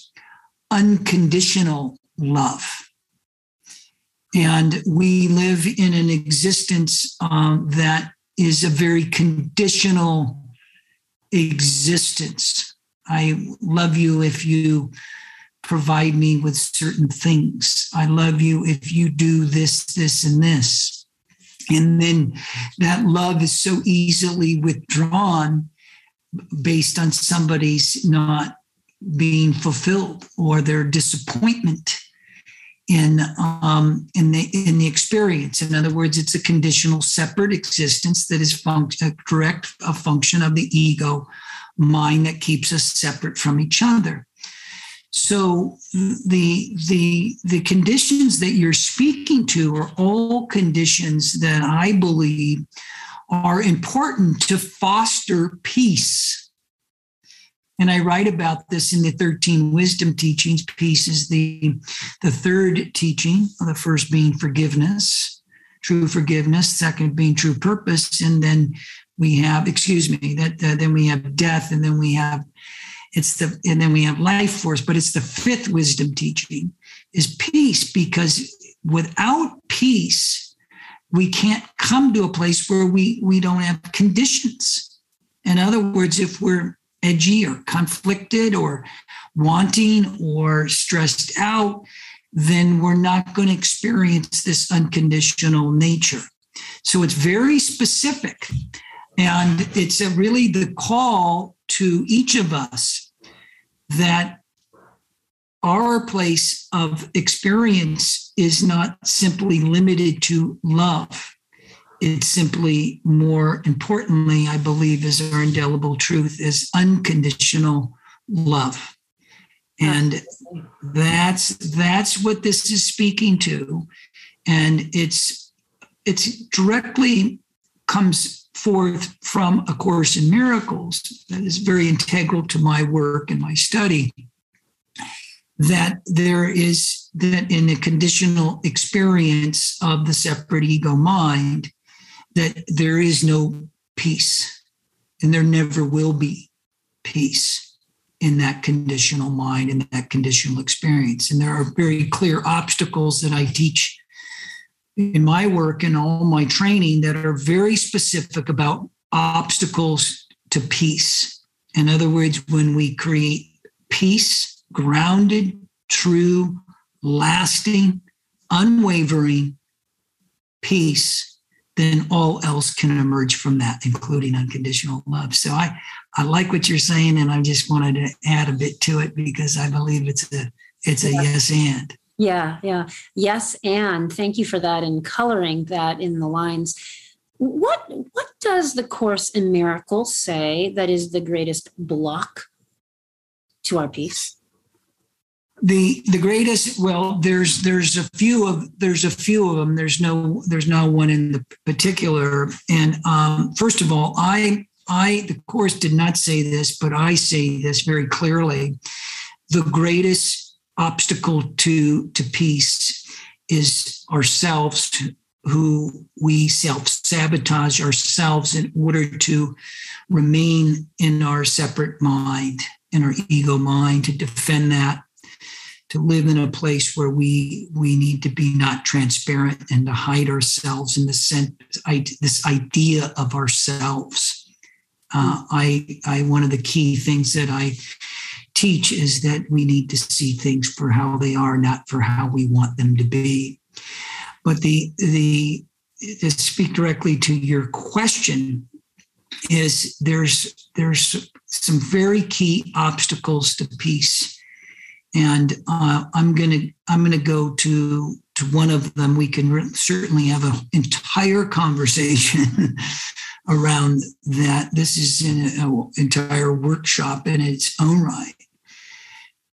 unconditional love. And we live in an existence um, that is a very conditional existence. I love you if you provide me with certain things. I love you if you do this, this, and this. And then that love is so easily withdrawn based on somebody's not being fulfilled or their disappointment in um, in the in the experience. In other words, it's a conditional, separate existence that is a direct a function of the ego mind that keeps us separate from each other. So the the the conditions that you're speaking to are all conditions that I believe are important to foster peace and I write about this in the 13 wisdom teachings. Peace is the, the third teaching, the first being forgiveness, true forgiveness, second being true purpose. And then we have, excuse me, that then we have death, and then we have it's the and then we have life force, but it's the fifth wisdom teaching is peace, because without peace, we can't come to a place where we we don't have conditions. In other words, if we're edgy or conflicted or wanting or stressed out, then we're not going to experience this unconditional nature. So it's very specific. And it's really the call to each of us that our place of experience is not simply limited to love it's simply more importantly, I believe, is our indelible truth is unconditional love. And that's that's what this is speaking to. And it's it's directly comes forth from a course in miracles that is very integral to my work and my study that there is that in a conditional experience of the separate ego mind that there is no peace and there never will be peace in that conditional mind in that conditional experience. And there are very clear obstacles that i teach in my work and all my training that are very specific about obstacles to peace in other words when we create peace grounded true lasting unwavering peace then all else can emerge from that, including unconditional love. So I, I like what you're saying, and I just wanted to add a bit to it because I believe it's a it's a yes and. Yeah, yeah. Yes, and thank you for that and coloring that in the lines. What what does the course in miracles say that is the greatest block to our peace? the the greatest well there's there's a few of there's a few of them there's no there's no one in the particular and um, first of all i i the course did not say this but i say this very clearly the greatest obstacle to to peace is ourselves who we self sabotage ourselves in order to remain in our separate mind in our ego mind to defend that to live in a place where we we need to be not transparent and to hide ourselves in the sense this idea of ourselves. Uh, I I one of the key things that I teach is that we need to see things for how they are, not for how we want them to be. But the the to speak directly to your question is there's there's some very key obstacles to peace and uh, I'm gonna I'm gonna go to to one of them. We can re- certainly have an entire conversation around that. This is an entire workshop in its own right,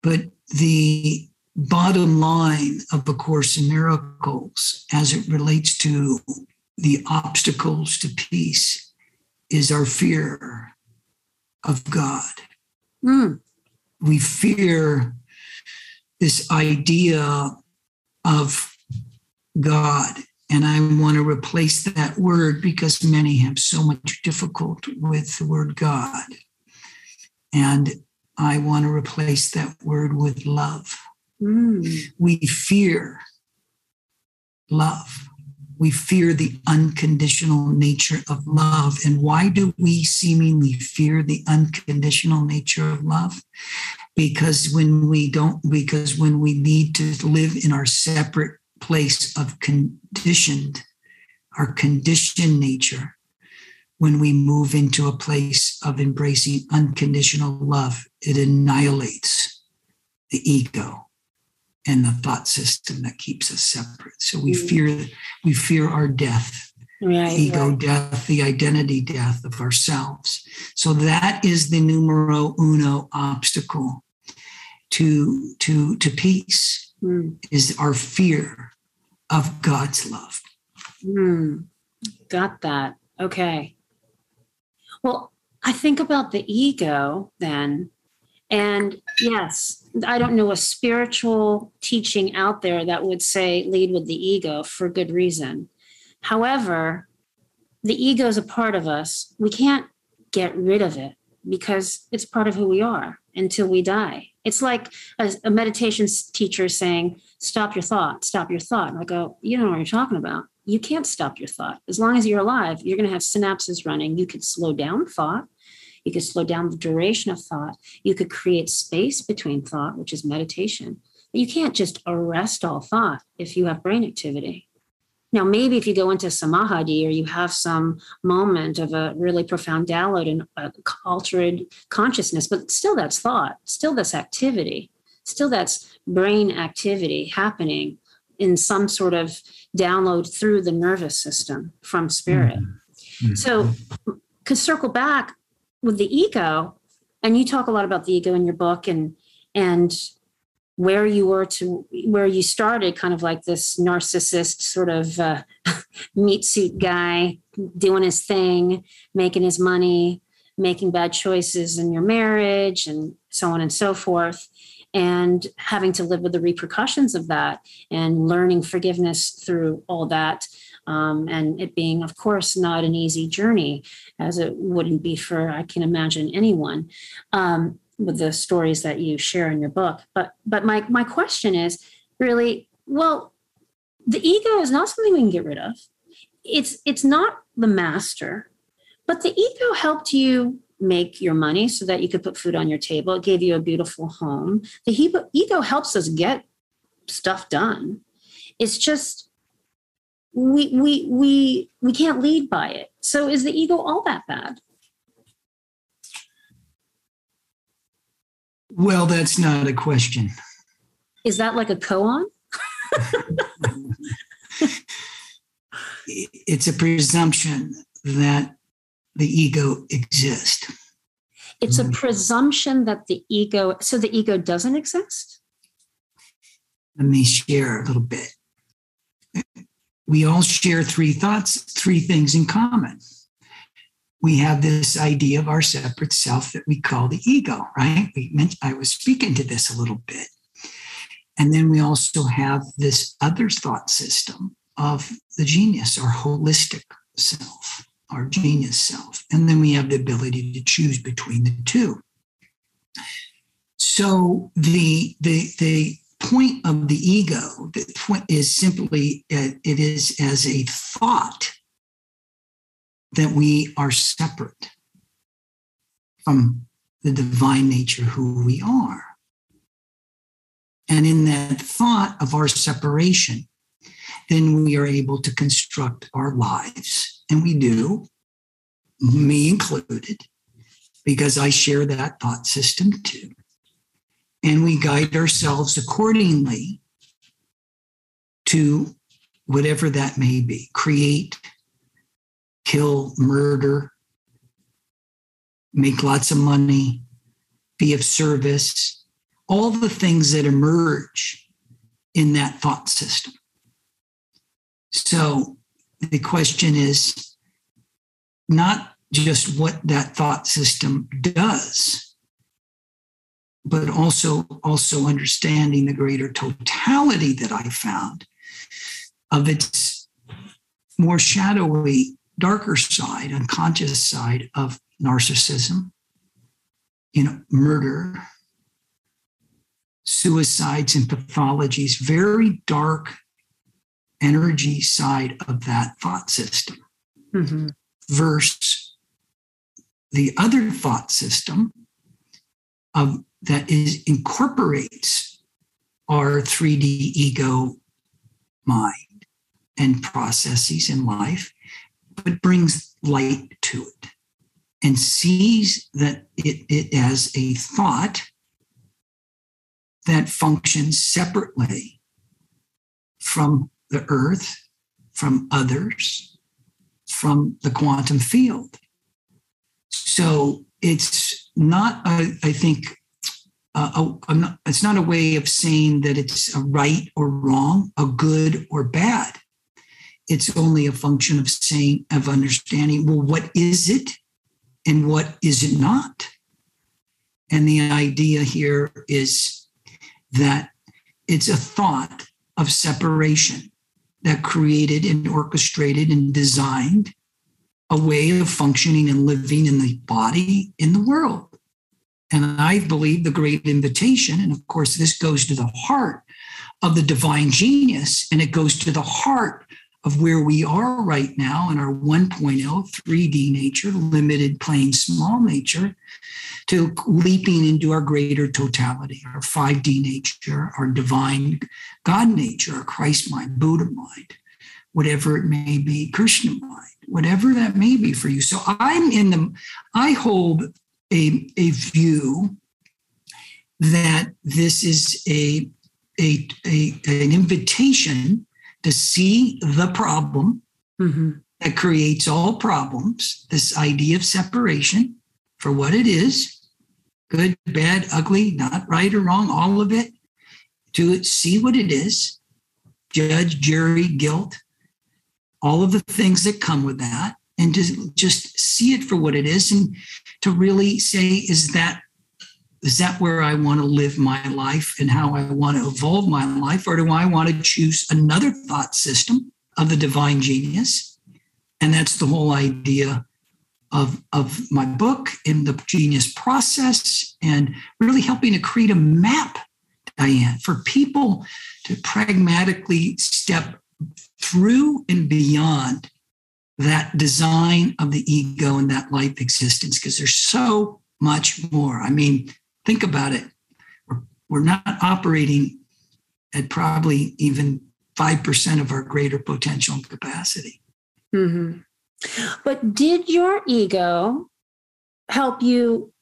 but the bottom line of A Course in Miracles, as it relates to the obstacles to peace is our fear of God. Mm. We fear this idea of God. And I want to replace that word because many have so much difficulty with the word God. And I want to replace that word with love. Mm. We fear love. We fear the unconditional nature of love. And why do we seemingly fear the unconditional nature of love? Because when we don't, because when we need to live in our separate place of conditioned, our conditioned nature, when we move into a place of embracing unconditional love, it annihilates the ego and the thought system that keeps us separate. So we Mm. fear we fear our death, Right. ego right. death, the identity death of ourselves. So that is the numero uno obstacle to to to peace Mm. is our fear of God's love. Hmm. Got that. Okay. Well, I think about the ego then. And yes, I don't know a spiritual teaching out there that would say lead with the ego for good reason. However, the ego is a part of us. We can't get rid of it because it's part of who we are until we die. It's like a, a meditation teacher saying, Stop your thought, stop your thought. And I go, You don't know what you're talking about. You can't stop your thought. As long as you're alive, you're going to have synapses running. You could slow down thought. You could slow down the duration of thought. You could create space between thought, which is meditation. But you can't just arrest all thought if you have brain activity. Now, maybe if you go into samadhi or you have some moment of a really profound download and uh, altered consciousness, but still that's thought, still that's activity, still that's brain activity happening in some sort of download through the nervous system from spirit. Mhm. So, could circle back with the ego, and you talk a lot about the ego in your book, and and where you were to where you started, kind of like this narcissist sort of uh, meat suit guy doing his thing, making his money, making bad choices in your marriage, and so on and so forth. And having to live with the repercussions of that and learning forgiveness through all that um, and it being, of course, not an easy journey, as it wouldn't be for, I can imagine, anyone um, with the stories that you share in your book. But, but my, my question is really, well, the ego is not something we can get rid of. It's, it's not the master, but the ego helped you make your money so that you could put food on your table. It gave you a beautiful home. The ego, ego helps us get stuff done. It's just we we we we can't lead by it. So is the ego all that bad? Well, that's not a question. Is that like a koan? It's a presumption that the ego exists. It's a presumption that the ego so the ego doesn't exist? Let me share a little bit. We all share three thoughts, three things in common. We have this idea of our separate self that we call the ego, right? We mentioned, I was speaking to this a little bit. And then we also have this other thought system of the genius, our holistic self, our genius self. And then we have the ability to choose between the two. So the the the point of the ego the point is simply it is as a thought that we are separate from the divine nature who we are and in that thought of our separation then we are able to construct our lives and we do me included because i share that thought system too and we guide ourselves accordingly to whatever that may be create, kill, murder, make lots of money, be of service, all the things that emerge in that thought system. So the question is not just what that thought system does, but also also understanding the greater totality that I found of its more shadowy, darker side, unconscious side of narcissism, you know, murder, suicides and pathologies, very dark energy side of that thought system mm-hmm. versus the other thought system of that is incorporates our 3D ego mind and processes in life, but brings light to it and sees that it, it as a thought that functions separately from the earth, from others, from the quantum field. So it's not, a, I think, uh, a, not, it's not a way of saying that it's a right or wrong, a good or bad. It's only a function of saying, of understanding, well, what is it and what is it not? And the idea here is that it's a thought of separation that created and orchestrated and designed a way of functioning and living in the body in the world. And I believe the great invitation, and of course, this goes to the heart of the divine genius, and it goes to the heart of where we are right now in our 1.0 3D nature, limited, plain, small nature, to leaping into our greater totality, our 5D nature, our divine God nature, our Christ mind, Buddha mind, whatever it may be, Krishna mind, whatever that may be for you. So I'm in the, I hold a, a view that this is a, a, a an invitation to see the problem mm-hmm. that creates all problems, this idea of separation for what it is good, bad, ugly, not right or wrong, all of it, to see what it is, judge, jury, guilt, all of the things that come with that, and to just see it for what it is and to really say, is that is that where I want to live my life and how I want to evolve my life? Or do I want to choose another thought system of the divine genius? And that's the whole idea of, of my book in the genius process and really helping to create a map, Diane, for people to pragmatically step through and beyond that design of the ego and that life existence because there's so much more. I mean, think about it. We're, not operating at probably even 5% of our greater potential and capacity. Mm-hmm. But did your ego help you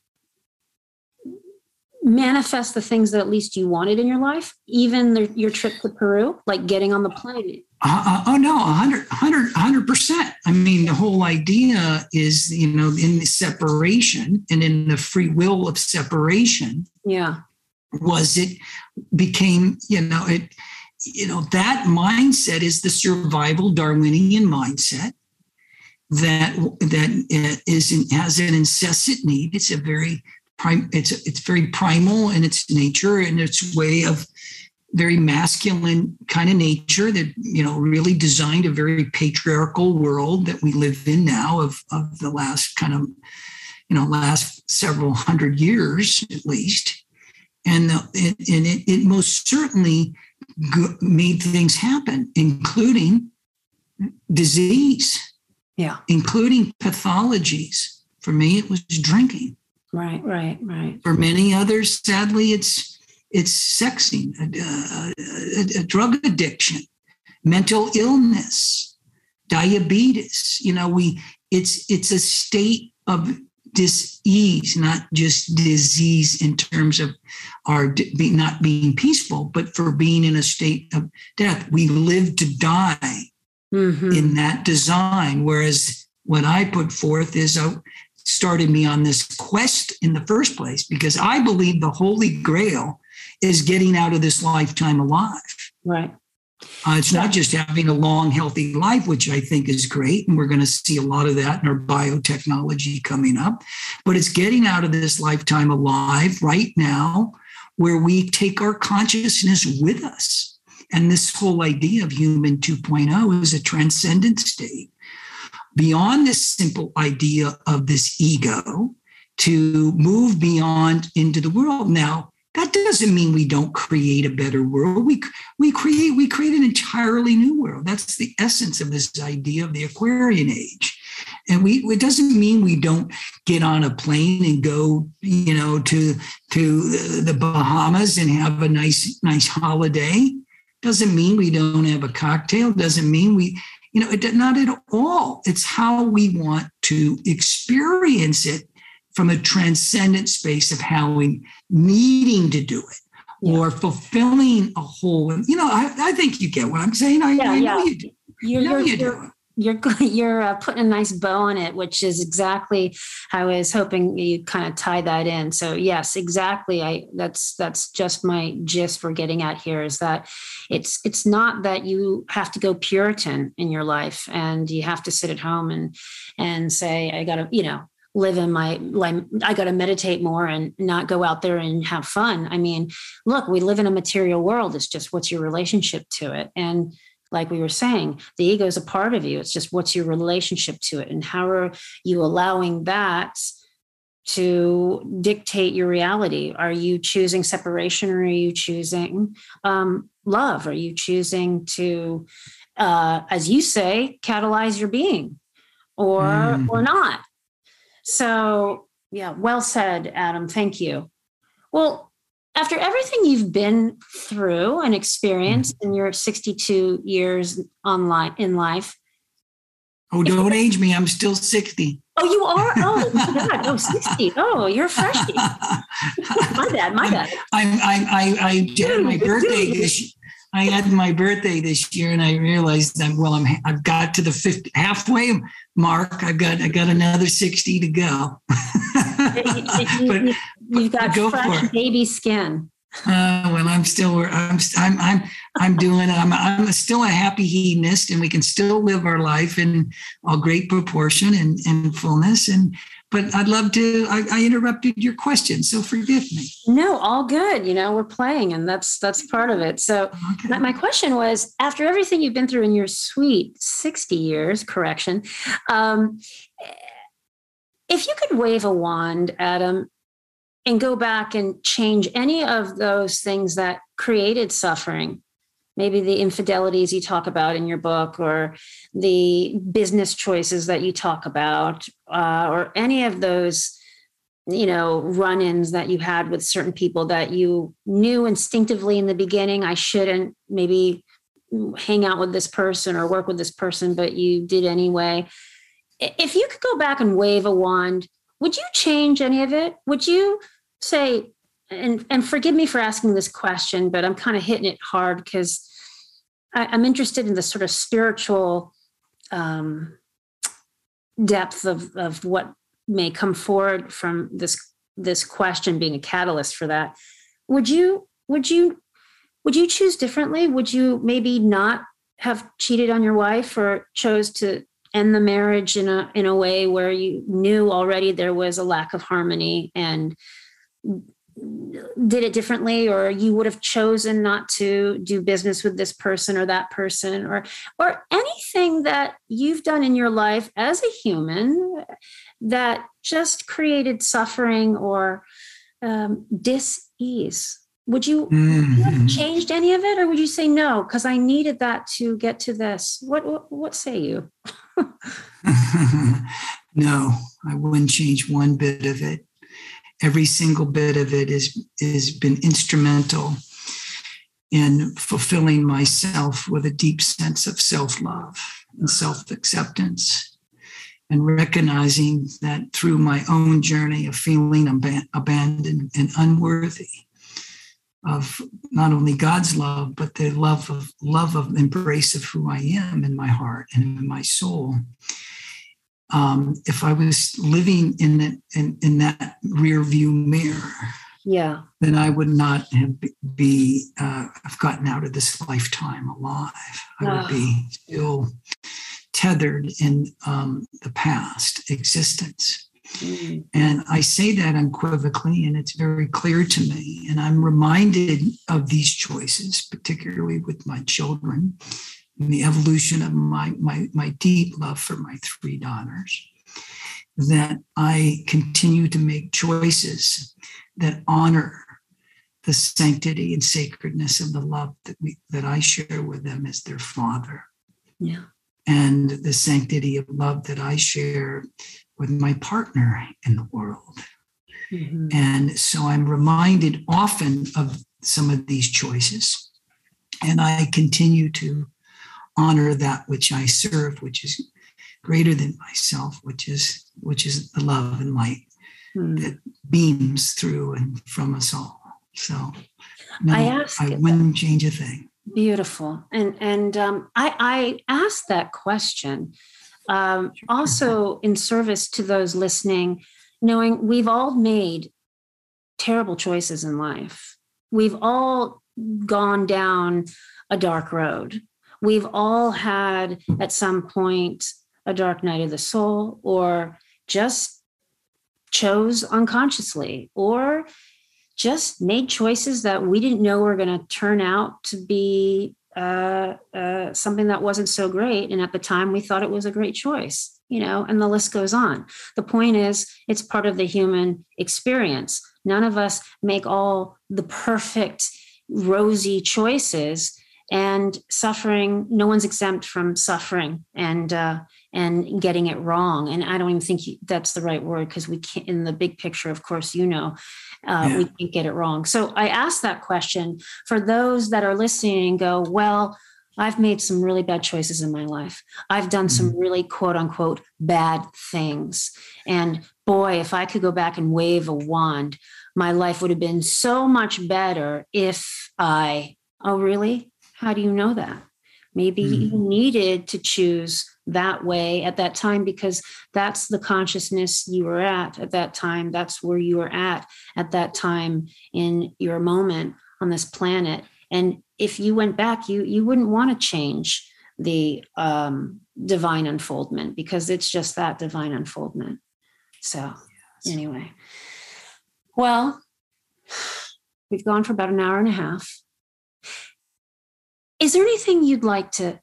manifest the things that at least you wanted in your life, even the, your trip to Peru, like getting on the plane? Uh, uh, oh no, 100, 100, percent. I mean, the whole idea is, you know, in the separation and in the free will of separation. Yeah. Was it became, you know, it, you know, that mindset is the survival Darwinian mindset that that is has an incessant need. It's a very prime. It's it's very primal in its nature and its way of very masculine kind of nature that you know really designed a very patriarchal world that we live in now of of the last kind of you know last several hundred years at least and the, it, and it, it most certainly made things happen including disease yeah. Including pathologies. For me, it was drinking. Right, right, right. For many others, sadly, it's it's sexing, a, a, a, drug addiction, mental illness, diabetes. You know, we it's it's a state of dis-ease, not just disease in terms of our be, not being peaceful, but for being in a state of death. We live to die mm-hmm. in that design. Whereas what I put forth is a, uh, started me on this quest in the first place because I believe the Holy Grail is getting out of this lifetime alive. Right. Uh, it's not just having a long, healthy life, which I think is great. And we're going to see a lot of that in our biotechnology coming up. But it's getting out of this lifetime alive right now, where we take our consciousness with us. And this whole idea of human 2.0 is a transcendent state beyond this simple idea of this ego to move beyond into the world. Now, that doesn't mean we don't create a better world. We, we create we create an entirely new world. That's the essence of this idea of the Aquarian age. And we it doesn't mean we don't get on a plane and go, you know, to to the Bahamas and have a nice nice holiday. Doesn't mean we don't have a cocktail. Doesn't mean we, you know, it, not at all. It's how we want to experience it from a transcendent space of having needing to do it yeah. or fulfilling a whole. You know, I, I think you get what I'm saying. I, yeah, I know yeah. you do. You're, you're, you you're, you're you're uh, putting a nice bow on it, which is exactly how I was hoping you kind of tie that in. So yes, exactly. I that's that's just my gist for getting at here is that it's it's not that you have to go Puritan in your life and you have to sit at home and and say I got to you know live in my like i got to meditate more and not go out there and have fun. I mean look we live in a material world. It's just what's your relationship to it? And like we were saying the ego is a part of you. It's just what's your relationship to it? And how are you allowing that to dictate your reality? Are you choosing separation or are you choosing um, love? Are you choosing to uh, as you say catalyze your being or mm. or not so, yeah, well said, Adam. Thank you. Well, after everything you've been through and experienced mm-hmm. in your 62 years online in life. Oh, don't age me. I'm still 60. Oh, you are? Oh, my God. Oh, 60. Oh, you're freshie. my bad. My bad. I'm, I'm, I, I had my birthday this I had my birthday this year, and I realized that well, I'm I've got to the 50, halfway mark. I've got I got another sixty to go. but, You've got go fresh baby skin. Uh, well, I'm still I'm I'm I'm I'm doing I'm I'm still a happy hedonist, and we can still live our life in a great proportion and, and fullness and but I'd love to. I, I, interrupted your question, so forgive me. No, all good. You know, we're playing, and that's that's part of it. So, okay. my question was: after everything you've been through in your sweet sixty years, correction, um, if you could wave a wand, Adam, and go back and change any of those things that created suffering maybe the infidelities you talk about in your book or the business choices that you talk about uh, or any of those you know run-ins that you had with certain people that you knew instinctively in the beginning i shouldn't maybe hang out with this person or work with this person but you did anyway. If you could go back and wave a wand would you change any of it? Would you say and and forgive me for asking this question but i'm kind of hitting it hard because I, am interested in the sort of spiritual um, depth of, of what may come forward from this this question being a catalyst for that. Would you would you would you choose differently? Would you maybe not have cheated on your wife or chose to end the marriage in a in a way where you knew already there was a lack of harmony and did it differently or you would have chosen not to do business with this person or that person or or anything that you've done in your life as a human that just created suffering or um, dis-ease? Would you, mm-hmm. have changed any of it or would you say no because i needed that to get to this? What what, what say you? No i wouldn't change one bit of it every single bit of it is has been instrumental in fulfilling myself with a deep sense of self-love and self-acceptance and recognizing that through my own journey of feeling ab- abandoned and unworthy of not only God's love, but the love of love of embrace of who I am in my heart and in my soul um, if I was living in that in, in that rear view mirror, yeah, then I would not have be uh, have gotten out of this lifetime alive. I would be still tethered in um, the past existence. Mm. And I say that unequivocally, and it's very clear to me. And I'm reminded of these choices, particularly with my children, and the evolution of my, my, my deep love for my three daughters, that I continue to make choices that honor the sanctity and sacredness of the love that we that I share with them as their father. Yeah. And the sanctity of love that I share with my partner in the world. Mm-hmm. And so I'm reminded often of some of these choices. And I continue to honor that which I serve, which is greater than myself, which is which is the love and light mm. that beams through and from us all. So no, I, ask I wouldn't change a thing. Beautiful. And and um, I I asked that question um, also in service to those listening, knowing we've all made terrible choices in life. We've all gone down a dark road. We've all had at some point a dark night of the soul or just chose unconsciously or just made choices that we didn't know were going to turn out to be uh, uh, something that wasn't so great. And at the time, we thought it was a great choice, you know, and the list goes on. The point is, it's part of the human experience. None of us make all the perfect, rosy choices and suffering no one's exempt from suffering and uh, and getting it wrong and i don't even think that's the right word because we can't in the big picture of course you know uh, yeah. we can't get it wrong. So I asked that question for those that are listening and go, well, I've made some really bad choices in my life. I've done some mm-hmm. really quote unquote bad things. And boy, if I could go back and wave a wand, my life would have been so much better if I, oh, really? How do you know that? Maybe mm. you needed to choose that way at that time because that's the consciousness you were at at that time. That's where you were at at that time in your moment on this planet. And if you went back, you you wouldn't want to change the um, divine unfoldment because it's just that divine unfoldment. So anyway, well, we've gone for about an hour and a half. Is there anything you'd like to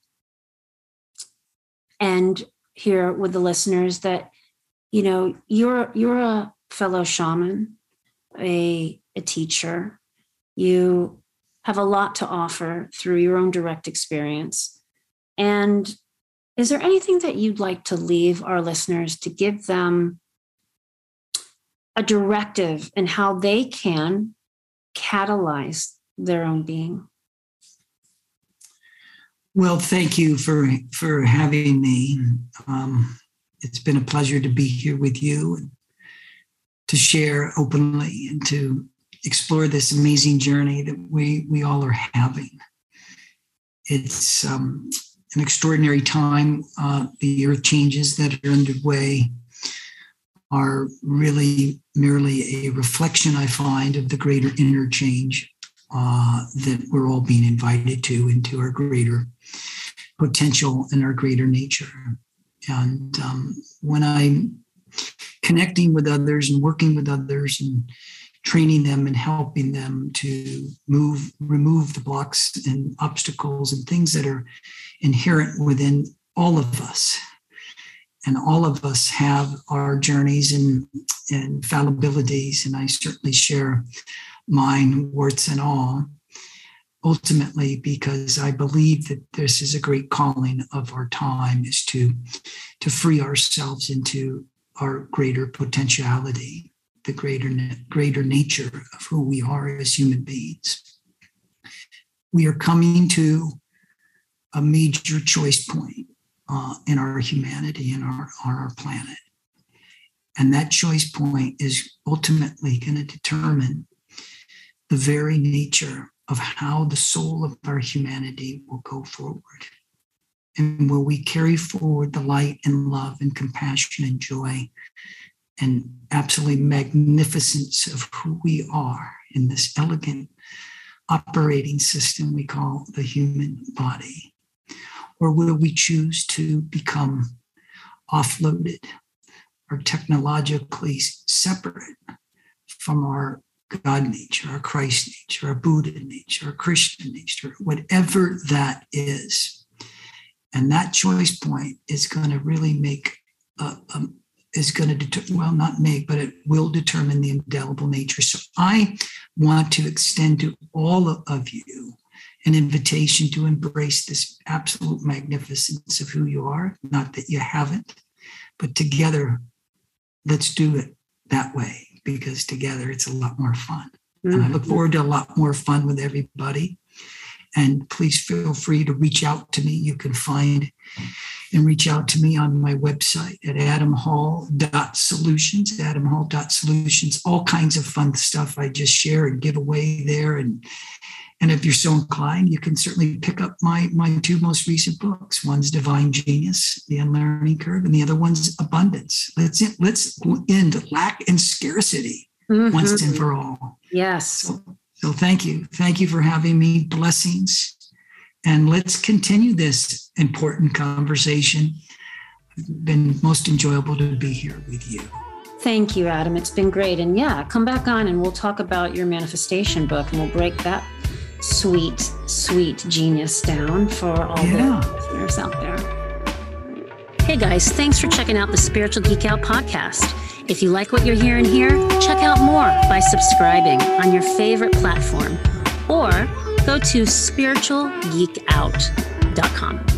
end here with the listeners that you know you're you're a fellow shaman, a a teacher. You have a lot to offer through your own direct experience. And is there anything that you'd like to leave our listeners to give them a directive in how they can catalyze their own being? Well, thank you for for having me. Um, it's been a pleasure to be here with you and to share openly and to explore this amazing journey that we we all are having. It's um, an extraordinary time. Uh, the earth changes that are underway are really merely a reflection, I find, of the greater interchange uh, that we're all being invited to into our greater potential and our greater nature. And um, when I'm connecting with others and working with others and training them and helping them to move, remove the blocks and obstacles and things that are inherent within all of us. And all of us have our journeys and, and fallibilities, and I certainly share mine, warts and all ultimately because I believe that this is a great calling of our time is to to free ourselves into our greater potentiality, the greater greater nature of who we are as human beings. We are coming to a major choice point uh, in our humanity and our our planet, and that choice point is ultimately going to determine the very nature of how the soul of our humanity will go forward. And will we carry forward the light and love and compassion and joy and absolutely magnificence of who we are in this elegant operating system we call the human body? Or will we choose to become offloaded or technologically separate from our God nature, our Christ nature, our Buddha nature, our Krishna nature, whatever that is? And that choice point is going to really make a, a, is going to deter, well not make but it will determine the indelible nature. So i want to extend to all of you an invitation to embrace this absolute magnificence of who you are. Not that you haven't but together let's do it that way because together it's a lot more fun mm-hmm. and i look mm-hmm. forward to a lot more fun with everybody and please feel free to reach out to me you can find and reach out to me on my website at adamhall.solutions, adamhall.solutions, all kinds of fun stuff I just share and give away there. And and if you're so inclined, you can certainly pick up my my two most recent books. One's Divine Genius, The Unlearning Curve, and the other one's Abundance. Let's let's end lack and scarcity mm-hmm. once and for all. Yes. So, so thank you. Thank you for having me. Blessings. And let's continue this important conversation. It's been most enjoyable to be here with you. Thank you, Adam. It's been great. And yeah, come back on and we'll talk about your manifestation book and we'll break that sweet, sweet genius down for all yeah. the listeners out there. Hey guys, thanks for checking out the Spiritual Geek Out podcast. If you like what you're hearing here, check out more by subscribing on your favorite platform or go to spiritualgeekout.com.